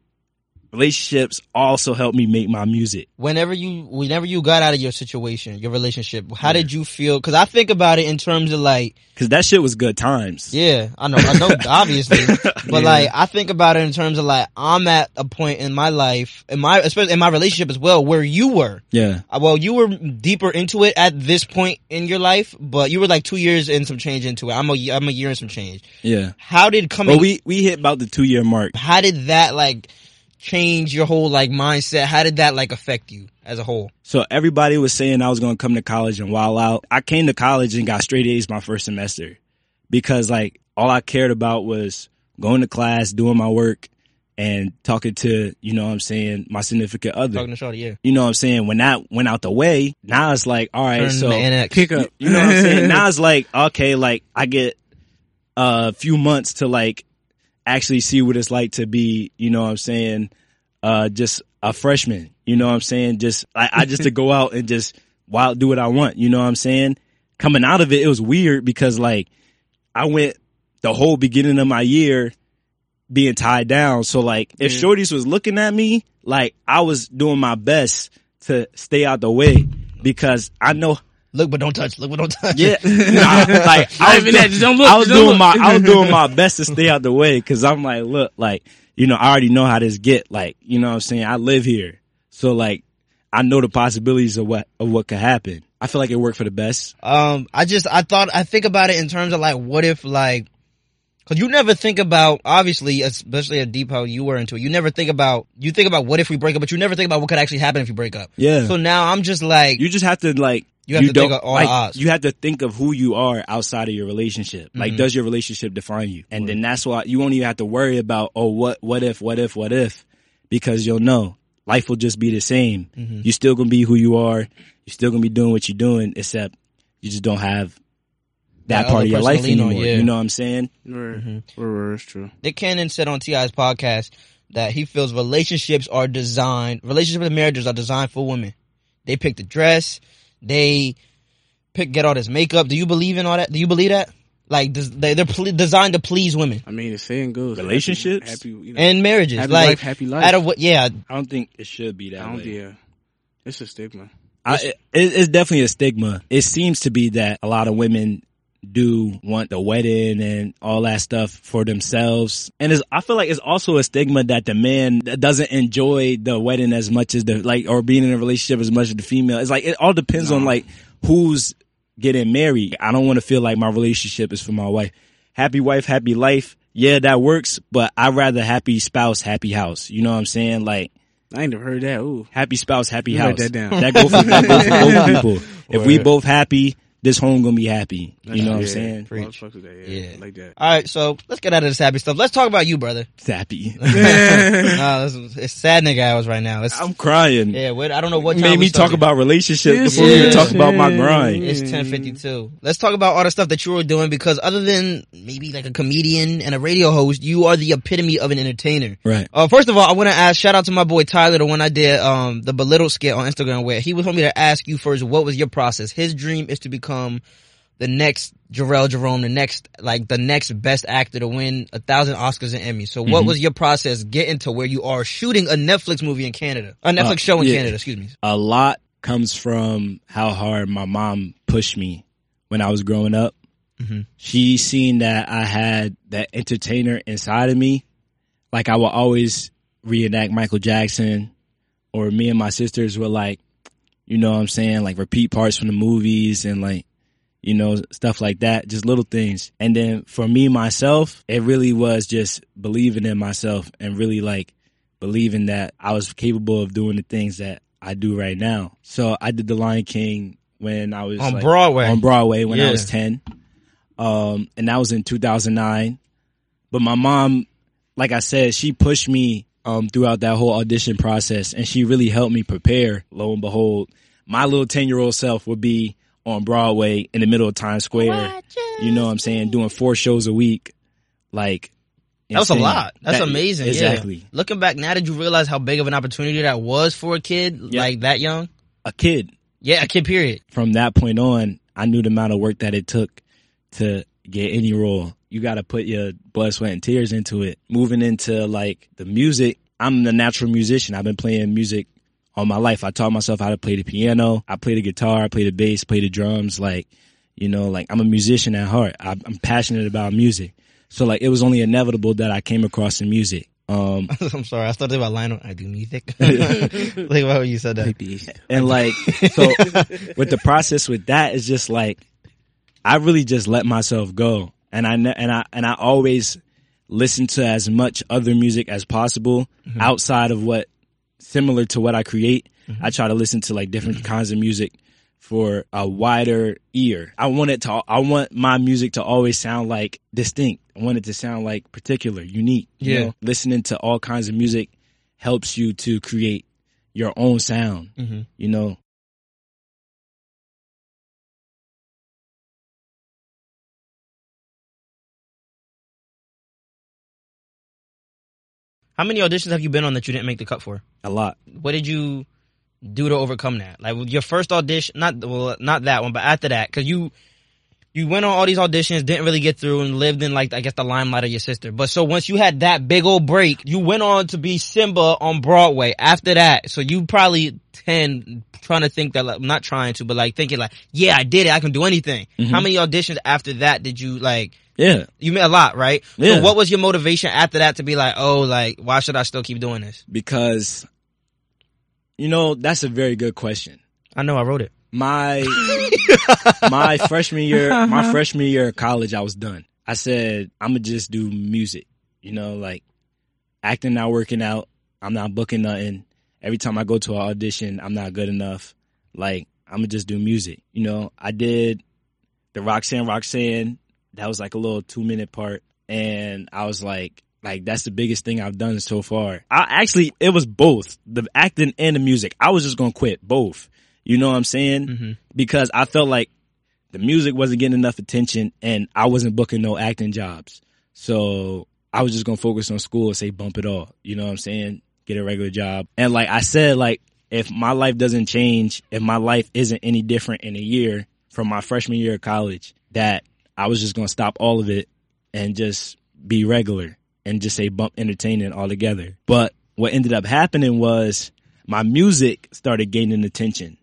Relationships also help me make my music. Whenever you, whenever you got out of your situation, your relationship, how did you feel? Because I think about it in terms of like, Cause that shit was good times. yeah, I know, I know, obviously, but like, I think about it in terms of like, I'm at a point in my life, in my, especially in my relationship as well, where you were. Yeah. Uh, Well, you were deeper into it at this point in your life, but you were like two years and some change into it. I'm a, I'm a year and some change. Yeah. How did coming? But we, we hit about the two year mark. how did that like change your whole like mindset? How did that like affect you as a whole? So everybody was saying I was going to come to college and wild out. I came to college and got straight A's my first semester because like all I cared about was going to class, doing my work and talking to, you know what I'm saying, my significant other. Talking to Shorty, yeah. You know what I'm saying? When that went out the way, now it's like, all right, Turn so. Pick up. You know what I'm saying? now it's like, okay, like I get a few months to like actually see what it's like to be, you know what I'm saying, uh, just a freshman. You know what I'm saying? Just, I, I just to go out and just wild, do what I want. You know what I'm saying? Coming out of it, it was weird because like I went the whole beginning of my year being tied down. So like if Yeah. Shorties was looking at me, like I was doing my best to stay out the way because I know Look, but don't touch. Look, but don't touch. yeah, nah, like I was, even that, doing, don't look, I was don't doing look. my I was doing my best to stay out the way because I'm like, look, like you know, I already know how this get. Like, you know, what I'm saying I live here, so like I know the possibilities of what of what could happen. I feel like it worked for the best. Um, I just I thought I think about it in terms of like, what if like, because you never think about obviously, especially at deep how you were into it. You never think about you think about what if we break up, but you never think about what could actually happen if you break up. Yeah. So now I'm just like, You just have to like You have to think don't- of all like, odds. You have to think of who you are outside of your relationship. Like, Mm-hmm. does your relationship define you? And then that's why you won't even have to worry about oh what what if what if what if because you'll know life will just be the same. Mm-hmm. You're still gonna be who you are. You're still gonna be doing what you're doing, except you just don't have that, That part of your life lean on, anymore. yeah. You know what I'm saying? Right. Mm-hmm. Right, right, It's true. Nick Cannon said on Ti's podcast that he feels relationships are designed, relationships and marriages are designed for women. They pick the dress, they pick get all this makeup. Do you believe in all that? Do you believe that? Like they, they're ple- designed to please women I mean, the saying goes, happy- Relationships? happy, you know, and marriages. happy like wife, happy life. At a, what- yeah, I don't think it should be I that don't, way. yeah, it's a stigma. I, it, it's definitely a stigma. It seems to be that a lot of women do want the wedding and all that stuff for themselves. And it's, I feel like it's also a stigma that the man doesn't enjoy the wedding as much as the, like, or being in a relationship as much as the female. It's like, it all depends on like who's getting married. I don't want to feel like my relationship is for my wife. Happy wife, happy life. Yeah, that works, but I'd rather happy spouse, happy house. You know what I'm saying? Like, I ain't never heard that. Ooh, Happy spouse, happy You house. write that down. That go for, that go for both people. If we both happy, this home gonna be happy. You know what I'm Yeah. saying? Well, I fuck with that, yeah, Yeah. like that. All right, so let's get out of this happy stuff. Let's talk about you, brother. Sappy. happy. nah, this it's sad nigga hours right now. It's I'm crying. yeah. What, I don't know what You time made we me talk started. about relationships Yes, before we even yes. talk about my grind. It's ten fifty two. Let's talk about all the stuff that you were doing because other than maybe like a comedian and a radio host, you are the epitome of an entertainer. Right. Uh, first of all, I want to ask, shout out to my boy Tyler, the one I did, um, the belittled skit on Instagram where he was told me to ask you first, what was your process? His dream is to become the next Jharrel Jerome, the next, like the next best actor to win a thousand Oscars and Emmys. So what was your process getting to where you are shooting a Netflix movie in Canada? A Netflix Uh, show in yeah. Canada, excuse me. A lot comes from how hard my mom pushed me when I was growing up. Mhm. She seen that I had that entertainer inside of me. Like I would always reenact Michael Jackson, or me and my sisters would like, you know what I'm saying, like repeat parts from the movies and like, you know, stuff like that, just little things. And then for me myself, it really was just believing in myself and really like believing that I was capable of doing the things that I do right now. So I did The Lion King when I was On like, Broadway. On Broadway when I was 10. Um, and that was in 2009. But my mom, like I said, she pushed me um, throughout that whole audition process and she really helped me prepare. Lo and behold, my little 10 year old self would be on Broadway in the middle of Times Square. You know what I'm saying? Doing four shows a week. Like, That was a lot. That's That- amazing. yeah. Exactly. Looking back now, did you realize how big of an opportunity that was for a kid Yeah. like that young? A kid Yeah, a kid. Period. from that point on, I knew the amount of work that it took to get any role. You got to put your blood, sweat, and tears into it. Moving into like the music, I'm the natural musician. I've been playing music all my life. I taught myself how to play the piano. I play the guitar. I play the bass. Play the drums. Like, you know, like I'm a musician at heart. I'm, I'm passionate about music. So like it was only inevitable that I came across the music. Um, I'm sorry. I started thinking about Lionel. I do music. Think about how you said that. And like, so with the process with that is just like, I really just let myself go. And I, and I, and I always listen to as much other music as possible outside of what, similar to what I create. I try to listen to like different kinds of music for a wider ear. I want it to, I want my music to always sound like distinct. I want it to sound like particular, unique. you Yeah. know? Listening to all kinds of music helps you to create your own sound, Mm-hmm. you know? How many auditions have you been on that you didn't make the cut for? A lot. What did you do to overcome that? Like your first audition, not well, not that one, but after that, because you you went on all these auditions, didn't really get through, and lived in like I guess the limelight of your sister. But so once you had that big old break, you went on to be Simba on Broadway. After that, so you probably tend trying to think that like, not trying to, but like thinking like, yeah, I did it, I can do anything. Mm-hmm. How many auditions after that did you like? Yeah. You made a lot, right? Yeah. So what was your motivation after that to be like, oh, like why should I still keep doing this? Because, you know, that's a very good question. I know I wrote it. My, my freshman year, my uh-huh. freshman year of college, I was done. I said, I'm gonna just do music. You know, like acting not working out. I'm not booking nothing. Every time I go to an audition, I'm not good enough. Like, I'm gonna just do music. You know, I did the Roxanne Roxanne. That was like a little two minute part. And I was like, like that's the biggest thing I've done so far. I actually, it was both the acting and the music. I was just gonna quit both. You know what I'm saying? Mm-hmm. Because I felt like the music wasn't getting enough attention and I wasn't booking no acting jobs. So I was just gonna focus on school and say bump it all. You know what I'm saying? Get a regular job. And like I said, like if my life doesn't change, if my life isn't any different in a year from my freshman year of college, that I was just gonna stop all of it and just be regular and just say bump entertainment altogether. But what ended up happening was my music started gaining attention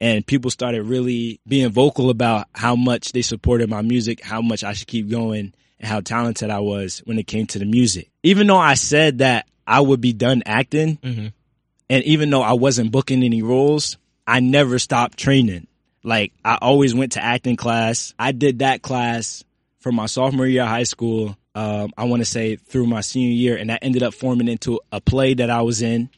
and people started really being vocal about how much they supported my music, how much I should keep going, and how talented I was when it came to the music. Even though I said that I would be done acting, mm-hmm. and even though I wasn't booking any roles, I never stopped training. Like I always went to acting class. I did that class from my sophomore year of high school. Um, I want to say through my senior year, and that ended up forming into a play that I was in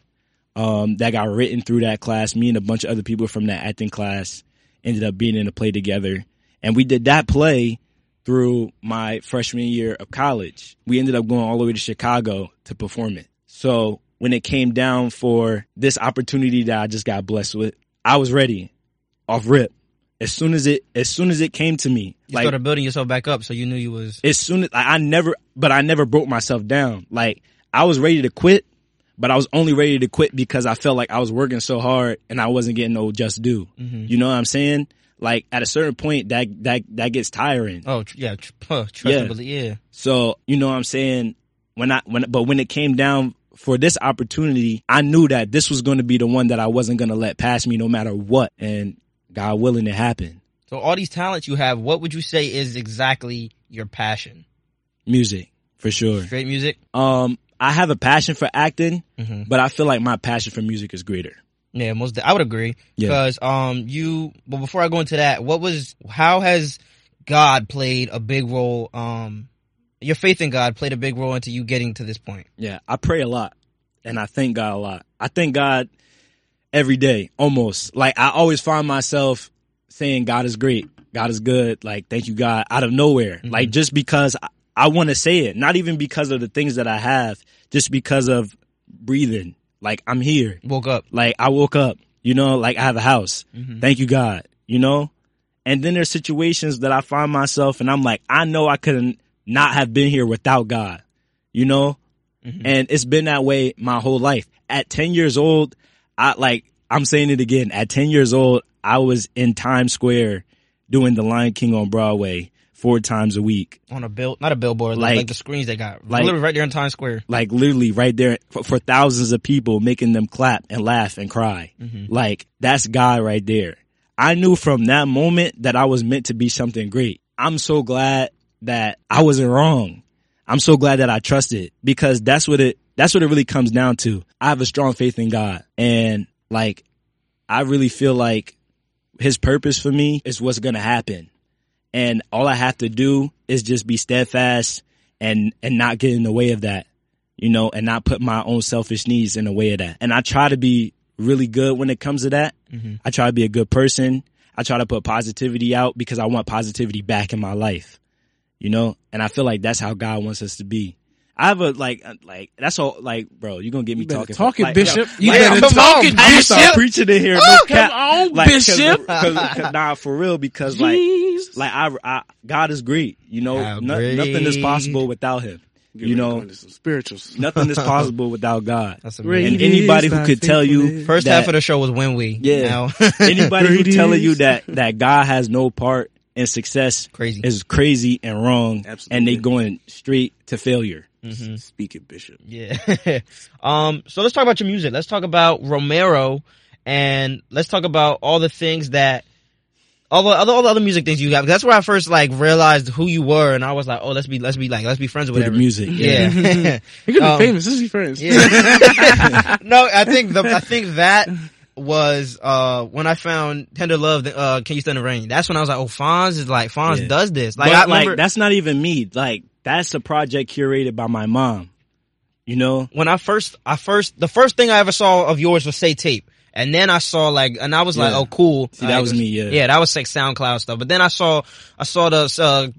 um, that got written through that class. Me and a bunch of other people from that acting class ended up being in a play together. And we did that play through my freshman year of college. We ended up going all the way to Chicago to perform it. So when it came down for this opportunity that I just got blessed with, I was ready off rip. As soon as it, as soon as it came to me, You like started building yourself back up, so you knew you was. as soon as I, I never, but I never broke myself down. Like I was ready to quit, but I was only ready to quit because I felt like I was working so hard and I wasn't getting no just due. Mm-hmm. You know what I'm saying? Like at a certain point, that that that gets tiring. Oh tr- yeah, trust Yeah. Yeah, So you know what I'm saying? When I when but when it came down for this opportunity, I knew that this was going to be the one that I wasn't going to let pass me no matter what. And God willing, it happened. So all these talents you have, what would you say is exactly your passion? Music for sure. Straight music. Um, I have a passion for acting, Mhm. but I feel like my passion for music is greater. Yeah, most. I would agree Yeah. because um you. But before I go into that, what was how has God played a big role? Um, your faith in God played a big role into you getting to this point. Yeah, I pray a lot and I thank God a lot. I thank God every day, almost. Like I always find myself saying God is great. God is good. Like thank you God out of nowhere. Mm-hmm. Like just because I, I want to say it, not even because of the things that I have, just because of breathing. Like I'm here. Woke up. Like I woke up, you know, like I have a house. Mm-hmm. Thank you, God, you know? And then there's situations that I find myself and I'm like, I know I couldn't not have been here without God, you know? Mm-hmm. And it's been that way my whole life. At 10 years old, I like, I'm saying it again. At 10 years old, I was in Times Square doing The Lion King on Broadway four times a week. on a bill, not a billboard, like, Like- the screens they got, like- literally right there in Times Square. like literally right there for, for thousands of people making them clap and laugh and cry. Mm-hmm. Like that's God right there. I knew from that moment that I was meant to be something great. I'm so glad that I wasn't wrong. I'm so glad that I trusted because that's what it, that's what it really comes down to. I have a strong faith in God and like, I really feel like his purpose for me is what's going to happen. And all I have to do is just be steadfast and, and not get in the way of that, you know, and not put my own selfish needs in the way of that. And I try to be really good when it comes to that. Mm-hmm. I try to be a good person. I try to put positivity out because I want positivity back in my life, you know, and I feel like that's how God wants us to be. I have a like, uh, like that's all. Like, bro, you're gonna get me You better talking. talk like, Bishop. yo, You like, better I'm- talk it, I'm Bishop. preaching in here. Oh, no cap. come on, Like, 'cause- Bishop. 'cause- 'cause- nah, for real, because like, Jesus. like I, I, God is great. You know, no- great. nothing is possible without Him. Get You know, go spirituals. nothing is possible without God. That's amazing. And anybody who could tell you. First that- half of the show was when we. Yeah. Now, anybody who telling you that that God has no part in success Crazy. is crazy and wrong, Absolutely. and they going straight to failure. Speak it, Bishop. Yeah. um, so let's talk about your music. Let's talk about Romero and let's talk about all the things that all the other all the other music things you got. That's where I first like realized who you were and I was like, oh let's be let's be like let's be friends with With the music, Yeah. You're gonna Um, be famous. Let's be friends. Yeah. no, I think the I think that was uh when I found Tender Love uh Can You Stand the Rain. That's when I was like, oh Phonz is like Phonz Yeah. does this. Like But like that's not even me. Like that's a project curated by my mom. You know, when I first, I first, the first thing I ever saw of yours was Say Tape. And then I saw like, and I was like, oh cool. See, that Like, was me, yeah. Yeah, that was like SoundCloud stuff. But then I saw, I saw the,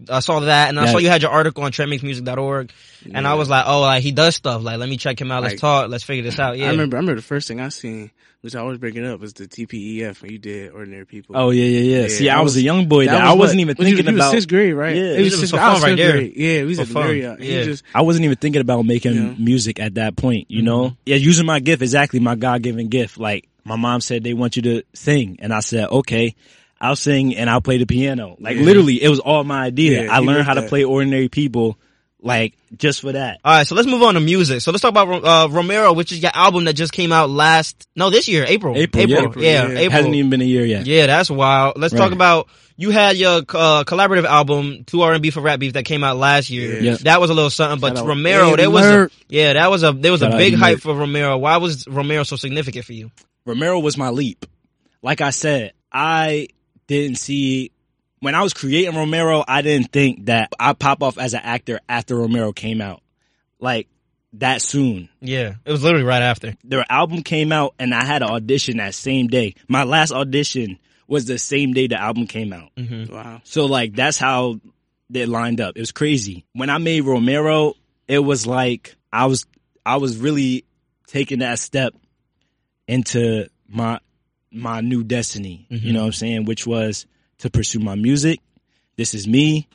uh, I saw that and I Yeah. saw you had your article on trendmakesmusic.org. And I was like, oh, like he does stuff. Like, let me check him out. Let's Like- talk. Let's figure this out. Yeah. I remember. I remember the first thing I seen, which I always bring it up, was the TPEF when you did Ordinary People. oh yeah, yeah, yeah. See, I was, a young boy. That, I was wasn't what- even when you- thinking you was about. sixth grade, right? Yeah. it It was was sixth for I was fun right there. grade. Yeah, we was For at the fun. Marriott. He Yeah. just I wasn't even thinking about making Yeah. music at that point, you mm-hmm. know? Yeah, using my gift, exactly my God given gift. Like, my mom said they want you to sing. And I said, okay, I'll sing and I'll play the piano. Like, Yeah. literally, it was all my idea. Yeah, I learned wrote how to play ordinary people, like, just for that. All right, so let's move on to music. So let's talk about uh, Romero, which is your album that just came out last, no, this year, April. April, April, yeah. yeah, April, yeah. April. Hasn't even been a year yet. Yeah, that's wild. Let's talk about you had your uh, collaborative album, Two R and B for Rap Beef, that came out last year. Yeah. Yep. That was a little something, but Shout Romero, Ed there was a, yeah, that was a there was Shout a big hype for Romero. Why was Romero so significant for you? Romero was my leap. Like I said, I didn't see when I was creating Romero, I didn't think that I'd pop off as an actor after Romero came out. Like that soon. Yeah, it was literally right after. Their album came out and I had an audition that same day. My last audition was the same day the album came out. Mm-hmm. wow. So like that's how they lined up. It was crazy. When I made Romero, it was like I was I was really taking that step into my my new destiny. You mm-hmm. know what I'm saying? Which was to pursue my music. This is me.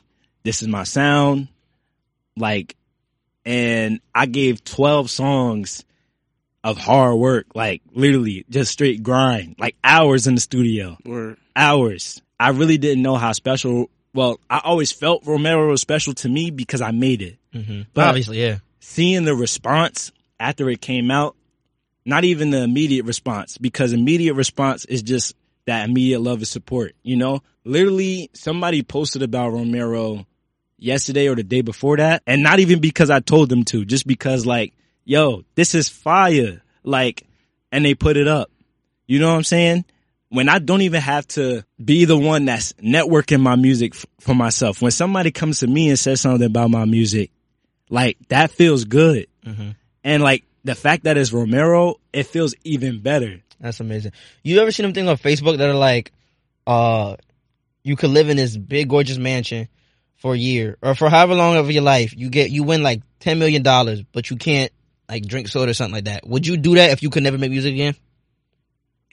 This is my sound. Like and I gave 12 songs of hard work, like literally just straight grind, like hours in the studio Word. hours. I really didn't know how special. Well, I always felt Romero was special to me because I made it. But But obviously, yeah. seeing the response after it came out, not even the immediate response, because immediate response is just that immediate love and support. You know, literally somebody posted about Romero yesterday or the day before that, and not even because I told them to, just because like yo, this is fire. Like, and they put it up. You know what I'm saying? When I don't even have to be the one that's networking my music f- for myself. When somebody comes to me and says something about my music, like that feels good. Mm-hmm. And like the fact that it's Romero, it feels even better. That's amazing. You ever seen them things on Facebook that are like, uh, you could live in this big gorgeous mansion for a year or for however long of your life, you get you win like ten million dollars, but you can't like drink soda or something like that. Would you do that if you could never make music again?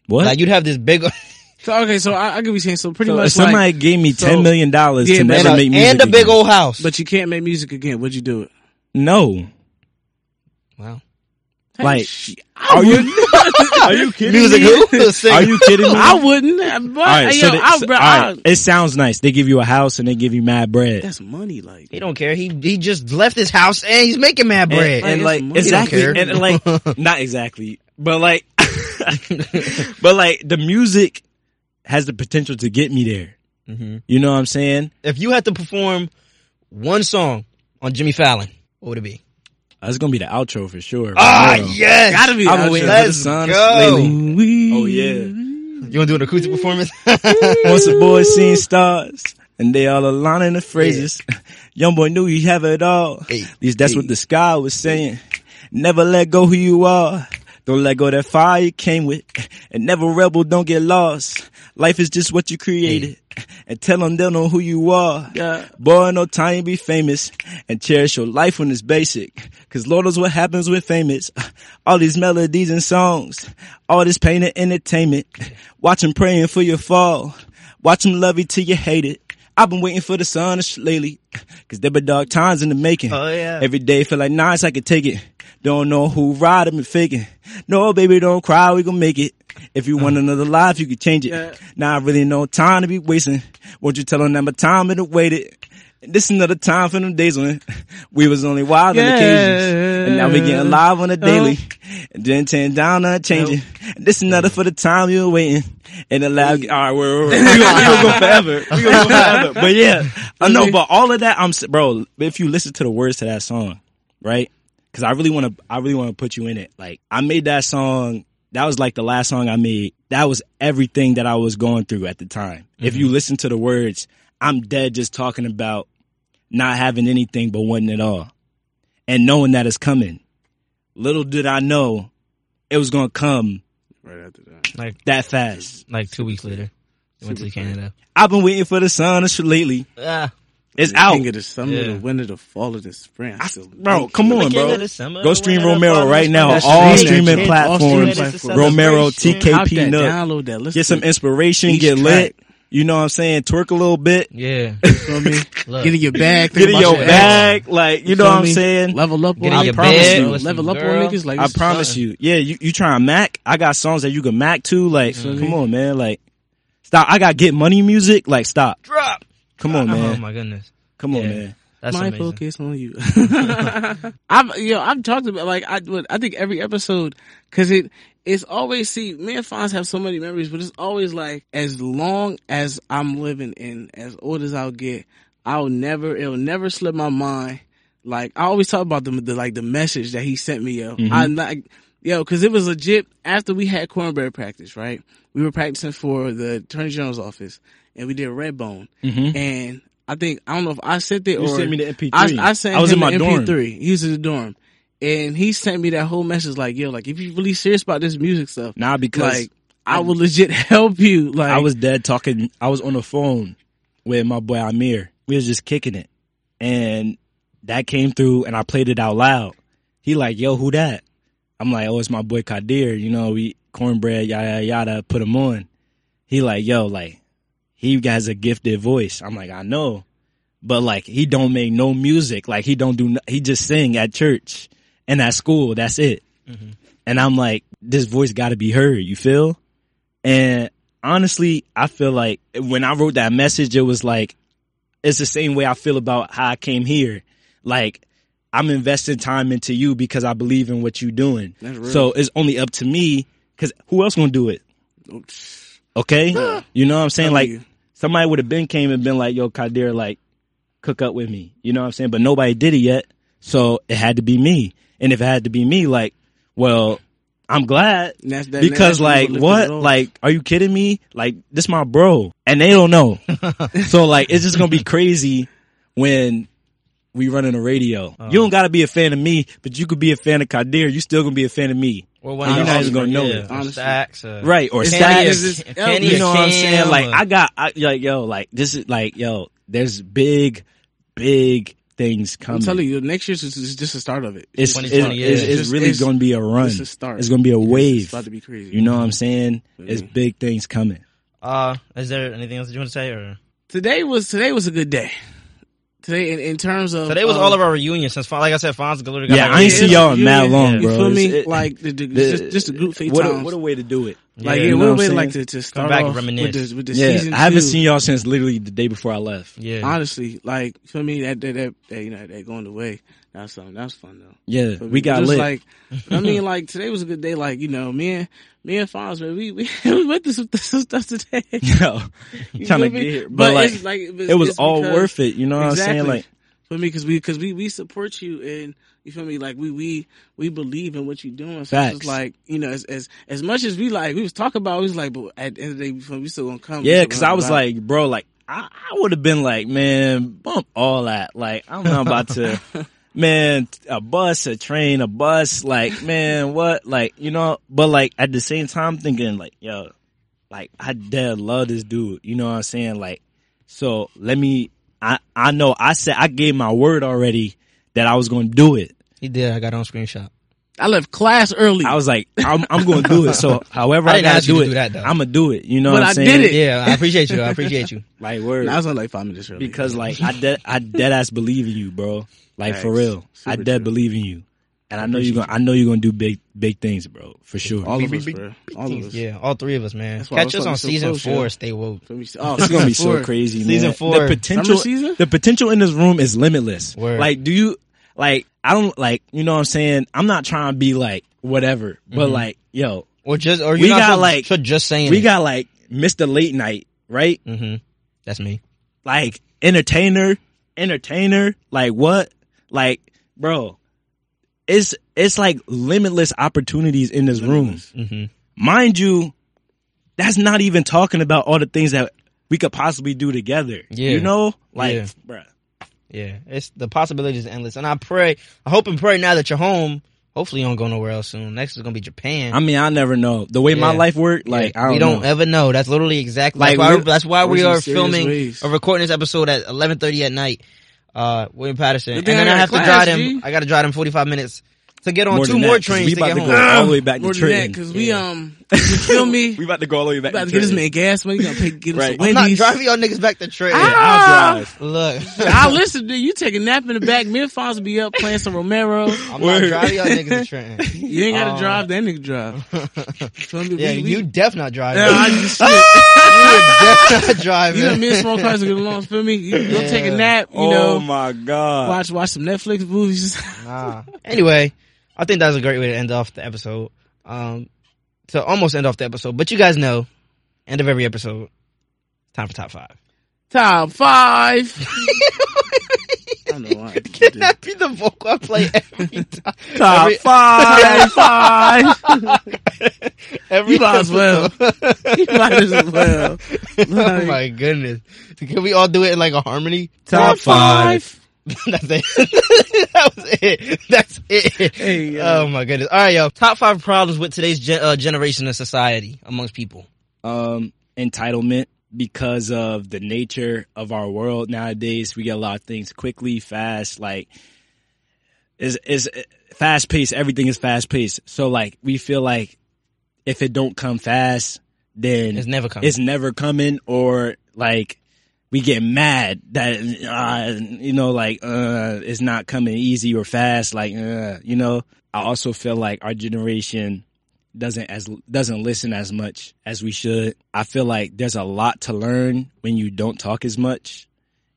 What? Like you'd have this big So okay, so I, I give you saying so pretty So much if somebody like, gave me so- ten million dollars Yeah, to never a, make music and a big again. old house. but you can't make music again. Would you do it? no. wow. Like, I are you wouldn't. are you kidding Music me? who? Singer. Are you kidding me? I wouldn't. But all right, yo, so they- I, so- bro, all I- right, it sounds nice. They give you a house and they give you mad bread. that's money. Like He don't care. He he just left his house and he's making mad bread. and, and Like, like exactly, don't and, like not exactly, but like, but like the music has the potential to get me there. Mhm. You know what I'm saying? if you had to perform one song on Jimmy Fallon, what would it be? That's gonna be the outro for sure. Ah, For yes. gotta be. I've been out waiting there. for the Let's go. lately. Oh yeah. You want to do an acoustic performance? Once the boys seen stars, and they all aligning the phrases. Young boy knew he have it all. Hey, At least that's what the sky was saying. Never let go who you are. Don't let go that fire you came with. And never rebel, don't get lost. Life is just what you created. And tell them they'll know who you are. Yeah. Boy, no time to be famous. And cherish your life when it's basic. Cause Lord knows what happens with famous. All these melodies and songs. All this pain and entertainment. Watch 'em praying for your fall. Watch 'em love you till you hate it. I've been waiting for the sun lately. Cause there been dark times in the making. Oh, yeah. Every day feel like nice, I could take it. Don't know who ride me faking. No, baby, don't cry, we gon' make it. If you want another life, you can change it. Yeah. Now I really no time to be wasting. Won't you tell them that my time it waited? This another time for them days when we was only wild on occasions. And now we getting live on a daily. And then ten down, not changing. And this another for the time you were waiting. And the lab, alright, we're, we're, we gonna, we gonna go forever. We're gonna go forever. But yeah, I know, but all of that, I'm, bro, if you listen to the words to that song, right? Cause I really want to, I really want to put you in it. Like, I made that song, that was like the last song I made. That was everything that I was going through at the time. If you listen to the words, I'm dead just talking about not having anything but wanting it all and knowing that it's coming. Little did I know it was going to come Right after that. like that fast. like two weeks later, he went to Canada. I've been waiting for the sun to sh- lately. Ah, It's The out. King of the summer, Yeah. the winter, the fall, of the spring. I Bro, come on, bro. summer, Go stream Romero right now. That's All streaming, streaming kid. platforms. All streaming. Romero, TKP that, Nook. download that. Listen Get some inspiration, each get track. lit. You know what I'm saying? Twerk a little bit. Yeah, it. Feel me? Look. Get in your bag. Get in about your ex. bag. Like, you know what I'm me? saying? Level up Get on your I promise bed, you. Level up girl. on niggas. Like I promise something. you. Yeah, you, you trying to Mac? I got songs that you can Mac to. Like, Mhm. come on, man. Like, stop. I got get money music. Like, stop. drop. Come on, oh, man. Oh my goodness, Come on, Yeah. man. that's my amazing. focus on you. I've you know I've talked about like I I think every episode because it it's always see me and Phonz have so many memories, but it's always like as long as I'm living and as old as I'll get, I'll never it'll never slip my mind. Like I always talk about the, the like the message that he sent me, yo. Mm-hmm. I like yo because it was legit after we had cornbread practice, right? We were practicing for the attorney general's office, and we did Redbone, mm-hmm. and. I think I don't know if I sent it You or sent me the MP3. I, I sent I was him in my the dorm. MP3. He was in the dorm, and he sent me that whole message like, "Yo, like if you're really serious about this music stuff, Nah, because like I will legit help you." Like I was dead talking. I was on the phone with my boy Amir. We was just kicking it, and that came through, and I played it out loud. He like, "Yo, who that?" I'm like, "Oh, it's my boy Khadir. You know, we cornbread, yada yada, yada. Put him on." He like, "Yo, like, he has a gifted voice." I'm like, "I know." But like he don't make no music. Like he don't do. He just sing at church and at school. That's it. Mm-hmm. And I'm like, this voice got to be heard. You feel? And honestly, I feel like when I wrote that message, it was like, it's the same way I feel about how I came here. Like, I'm investing time into you because I believe in what you're doing. That's real. So it's only up to me because who else gonna do it? Okay? You know what I'm saying? Like, you. somebody would have been came and been like, yo, Khadir, like, cook up with me. You know what I'm saying? But nobody did it yet. So it had to be me. And if it had to be me, like, well, I'm glad that's- that- because that's like what what? lifted it off. Like, are you kidding me? Like, this my bro, and they don't know. so like, it's just gonna be crazy when we run in the radio. Uh-huh. you don't gotta be a fan of me, but you could be a fan of Khadir. You still gonna be a fan of me, Or one And of you're not even gonna know yeah, it. or Stacks, uh, right? Or It's Stacks. like, it's just- Kenny you know what I'm Cam, saying? Like I got, I, like yo, like this is like yo. There's big, big things coming. I'm telling you, next year's is, is just the start of it. it's, 2020, it's, yeah. it's, Just- really it's- going to be a run. It's a start. It's going to be a It's wave. about to be crazy. You know what I'm saying? It's Mhm. big things coming. Uh, is there anything else that you want to say? Or Today was today was a good day. Today, in, in terms of today was um, all of our reunions since, like I said, Phonz Galore got Yeah, back I ain't in. see y'all in mad long, You bro. feel me? It's- it- like the, the, the- just, just a group fate what a, what a way to do it. like Yeah, yeah, you what know a way I'm to like Come to, to start back and off with reminisce. the with the Yeah, season. I haven't two. seen y'all since literally the day before I left. Yeah, Honestly, like for me, that that, that, that you know that going away. That's something. That's fun though. Yeah, But we got lit. Like, I mean, like today was a good day. Like you know, me and me and Phonz, man, we we, we went through some, some stuff today. yo, You trying to get here, but, like, it's like it's- it was all because- worth it. You know what exactly. I'm saying? Like, for me, because we because we we support you and you feel me. Like we we we believe in what you're doing. So it's Facts. just like you know, as as as much as we like, we was talking about, we was like, but at the end of the day, we we still gonna come. yeah, because I was like, bro, like I, I would have been like, man, bump all that. Like, I'm not about to. Man, a bus, a train, a bus, like, man, what? Like, you know, but like at the same time thinking like, yo, like I dead love this dude. You know what I'm saying? Like, so let me, I, I know I said, I gave my word already that I was going to do it. he did. I got on screenshot. I left class early. I was like, I'm, I'm going to do it. So however I I, gotta do it, do that, though. I'm going to do it. You know But what I'm I saying? did it. Yeah, I appreciate you. I appreciate you. Like, word. I was only like five minutes early because like I dead I dead ass believe in you, bro. Like for Thanks. real, I dead true. believe in you, and I know you're gonna I know you're gonna do big big things, bro, for sure. all of us, bro. All of us. Yeah, all three of us, man. That's why I Catch us on fucking so season close, four. yo. Stay woke. Oh, oh, It's gonna be so four. crazy, Season man. four. The potential, Summer season? the potential in this room is limitless. Word. Like, do you like? I don't like. You know what I'm saying? I'm not trying to be like whatever, but like, yo, Or just, or you We got, so- like- so just saying. we got like Mr. Late Night, right? Mm-hmm. That's me. Like entertainer, entertainer. Like what? Like, bro, it's it's like limitless opportunities in this room. hmm mind you, that's not even talking about all the things that we could possibly do together. Yeah. You know? Like, Yeah. bruh. Yeah, it's the possibilities are endless, and I pray, I hope and pray now that you're home. Hopefully, you don't go nowhere else soon. Next is gonna be Japan. I mean, I never know. The way my life worked, like, Yeah, I don't we don't know. ever know. That's literally exactly Like, that's why, we're- that's why we we're are some serious filming ways. or recording this episode at eleven thirty at night. Uh, William Paterson, and then then I I got have to drive them. G. I got to drive them forty five minutes to get on More two more that, 'cause trains we to about get to home. go all the way back More to than Trenton. because we um, you feel me? We about to go all the way back about to to get this Trenton. man gas money. You gonna pay, get him Right. some I'm not driving y'all niggas back to Trenton. Ah! I'll drive. Look, I'll listen to you. Take a nap in the back. Me and Phonz will be up playing some Romero. I'm not Word. driving y'all niggas to Trenton. You ain't gotta Um, drive. That nigga drive. Feel me? Yeah, We- we- you def not driving. Yeah, I just shit. you def not driving. You know, me and small cars will get along. Feel me? You go take a nap. You know. oh know, my God. watch watch some Netflix movies. Nah. Anyway, I think that was a great way to end off the episode. Um, to almost end off the episode, but you guys know, end of every episode, time for top five. Top five. I don't know why. Can that be the vocal I play every time? Top every, five. five. every You might as well. You might as well. oh my goodness! Can we all do it in like a harmony? Top five. That's it. that was it. That's it. Hey, yo. oh my goodness! All right, yo. Top five problems with today's gen- uh, generation of society amongst people. um, entitlement because of the nature of our world nowadays. We get a lot of things quickly, fast, like is is fast paced. Everything is fast paced. So like we feel like if it don't come fast, then It's never coming. it's never coming, or like we get mad that uh, you know like uh, it's not coming easy or fast. Like uh, you know, I also feel like our generation doesn't as doesn't listen as much as we should. I feel like there's a lot to learn when you don't talk as much,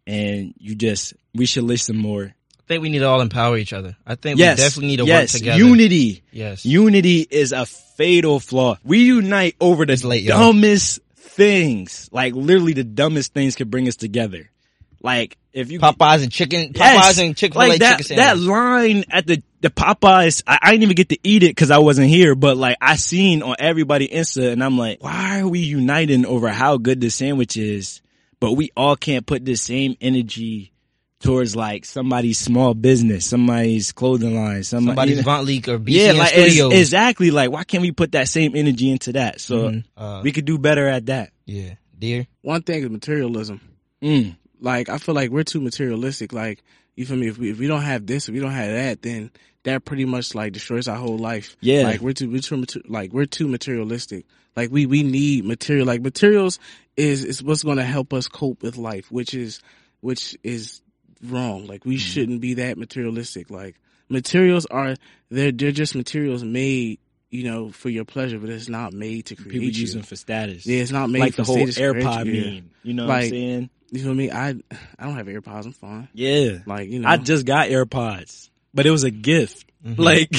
and you just we should listen more. I think we need to all empower each other. I think yes, we definitely need to yes, work together. unity. Yes. Unity is a fatal flaw. We unite over the It's late, dumbest things. Like literally the dumbest things could bring us together. Like if you Popeyes and chicken, Popeyes Yes. and Chick Fil A like that, chicken that line at the the Popeyes, I, I didn't even get to eat it because I wasn't here. But like I seen on everybody Insta, and I'm like, why are we uniting over how good this sandwich is? But we all can't put the same energy towards like somebody's small business, somebody's clothing line, somebody, Somebody's Vont Leak or BCN yeah, like ex- Studios. exactly. Like why can't we put that same energy into that? So Mhm. Uh, we could do better at that. yeah, dear. One thing is materialism. Mm. Like I feel like we're too materialistic. Like you feel me? If we if we don't have this, if we don't have that, then that pretty much like destroys our whole life. Yeah. Like we're too we're too like we're too materialistic. Like we we need material. Like materials is is what's going to help us cope with life, which is which is wrong. Like we shouldn't be that materialistic. Like materials are they're they're just materials made you know for your pleasure, but it's not made to create People you. use them for status. yeah, it's not made like for the whole AirPod you. Yeah. meme. You know what I'm saying? You feel me? I I don't have AirPods. I'm fine. Yeah. Like you know, I just got AirPods, but it was a gift. Mm-hmm. Like,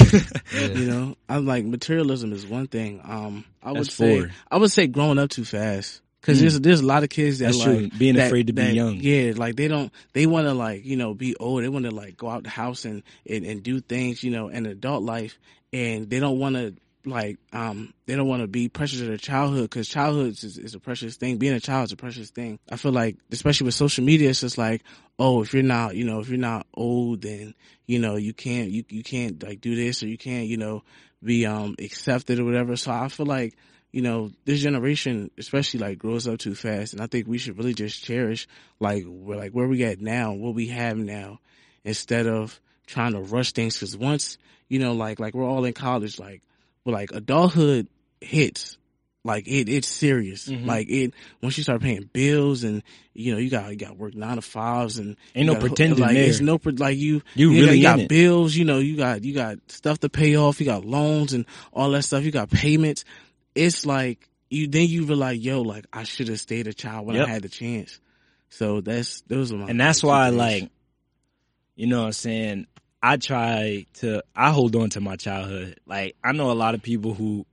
you know, I'm like materialism is one thing. Um, I would That's say four. I would say growing up too fast because there's there's a lot of kids that That's like true. Being that- afraid to be young. Yeah, like they don't they want to like you know be old. They want to like go out the house and, and and do things you know in adult life, and they don't want to like um they don't want to be precious to their childhood because childhood is, is a precious thing. Being a child is a precious thing. I feel like especially with social media, it's just like oh if you're not you know if you're not old then you know you can't you you can't like do this or you can't you know be um accepted or whatever. So I feel like you know this generation especially like grows up too fast, and I think we should really just cherish like we're like where we at now, what we have now, instead of trying to rush things. Because once you know like like we're all in college, like but like adulthood hits. Like it, it's serious. Mhm. Like it, once you start paying bills and you know you got you got work nine to fives and Ain't no gotta- pretending Like there. it's no like you You you, really got, you got bills. You know you got you got stuff to pay off. You got loans and all that stuff. You got payments. It's like you then you realize yo like I should have stayed a child when Yep. I had the chance. So that's those are my and that's why, things. like, you know what I'm saying? I try to, I hold on to my childhood. Like, I know a lot of people who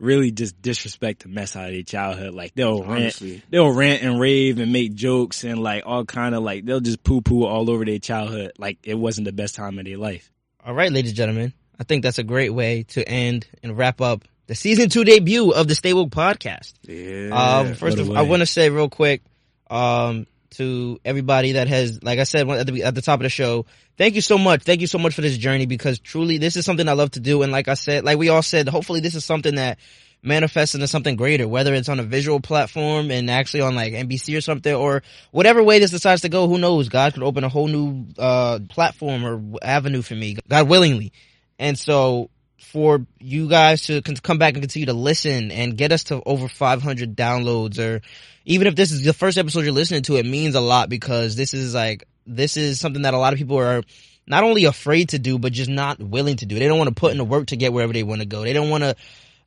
really just disrespect the mess out of their childhood. Like, they'll rant, they'll rant and rave and make jokes and like all kind of like, they'll just poo poo all over their childhood. Like, it wasn't the best time of their life. All right, ladies and gentlemen, I think that's a great way to end and wrap up the season two debut of the Stay Woke podcast. Yeah. Um, first, of, I want to say real quick, um, to everybody that has, like I said at the, at the top of the show, thank you so much. Thank you so much for this journey because truly this is something I love to do. And like I said, like we all said, hopefully this is something that manifests into something greater, whether it's on a visual platform and actually on like NBC or something or whatever way this decides to go, who knows? God could open a whole new, uh, platform or avenue for me, God willingly. And so for you guys to come back and continue to listen and get us to over 500 downloads or even if this is the first episode you're listening to, it means a lot because this is like, this is something that a lot of people are not only afraid to do, but just not willing to do. They don't want to put in the work to get wherever they want to go. They don't want to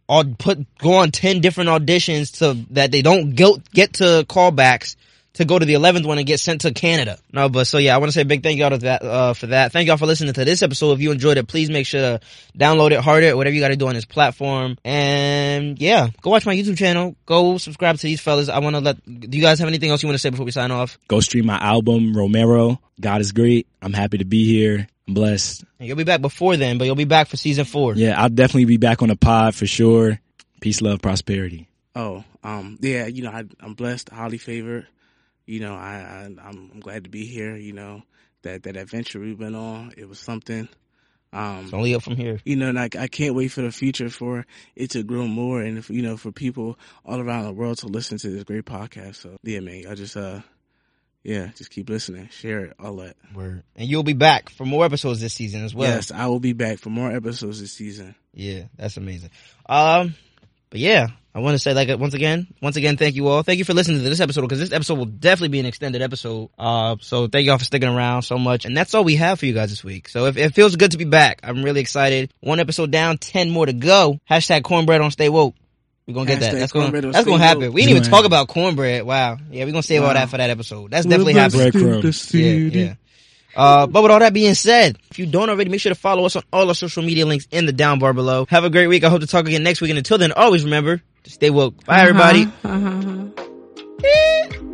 all put, go on 10 different auditions to, that they don't go, get to callbacks to go to the 11th one and get sent to Canada. No, but so yeah, I want to say a big thank y'all to that, uh, for that. Thank y'all for listening to this episode. If you enjoyed it, please make sure to download it, heart it, whatever you got to do on this platform. And yeah, go watch my YouTube channel. Go subscribe to these fellas. I want to let, do you guys have anything else you want to say before we sign off? Go stream my album, Romero. God is great. I'm happy to be here. I'm blessed. And you'll be back before then, but you'll be back for season four. Yeah, I'll definitely be back on the pod for sure. Peace, love, prosperity. Oh, um, yeah, you know, I, I'm blessed, highly favored. You know, I, I I'm, I'm glad to be here. You know, that that adventure we've been on, it was something. Um, It's only up from here. you know, and I, I can't wait for the future for it to grow more and if, you know, for people all around the world to listen to this great podcast. So yeah, man, I just, uh, yeah, just keep listening, share it, all that. Word. And you'll be back for more episodes this season as well. yes, I will be back for more episodes this season. Yeah, that's amazing. Um, but yeah, I want to say like once again, once again, thank you all. Thank you for listening to this episode because this episode will definitely be an extended episode. Uh, so thank y'all for sticking around so much. And that's all we have for you guys this week. So if it feels good to be back, I'm really excited. One episode down, ten more to go. Hashtag cornbread on stay woke. We're gonna get that. That's gonna that's gonna happen. Woke. We didn't even talk about cornbread. Wow. Yeah, we're gonna save all that for that episode. That's definitely happening. Yeah, yeah. Uh, but with all that being said, if you don't already, make sure to follow us on all our social media links in the down bar below. Have a great week. I hope to talk again next week. And until then, always remember Stay woke. Bye, uh-huh, everybody. Uh-huh. uh-huh. Eh.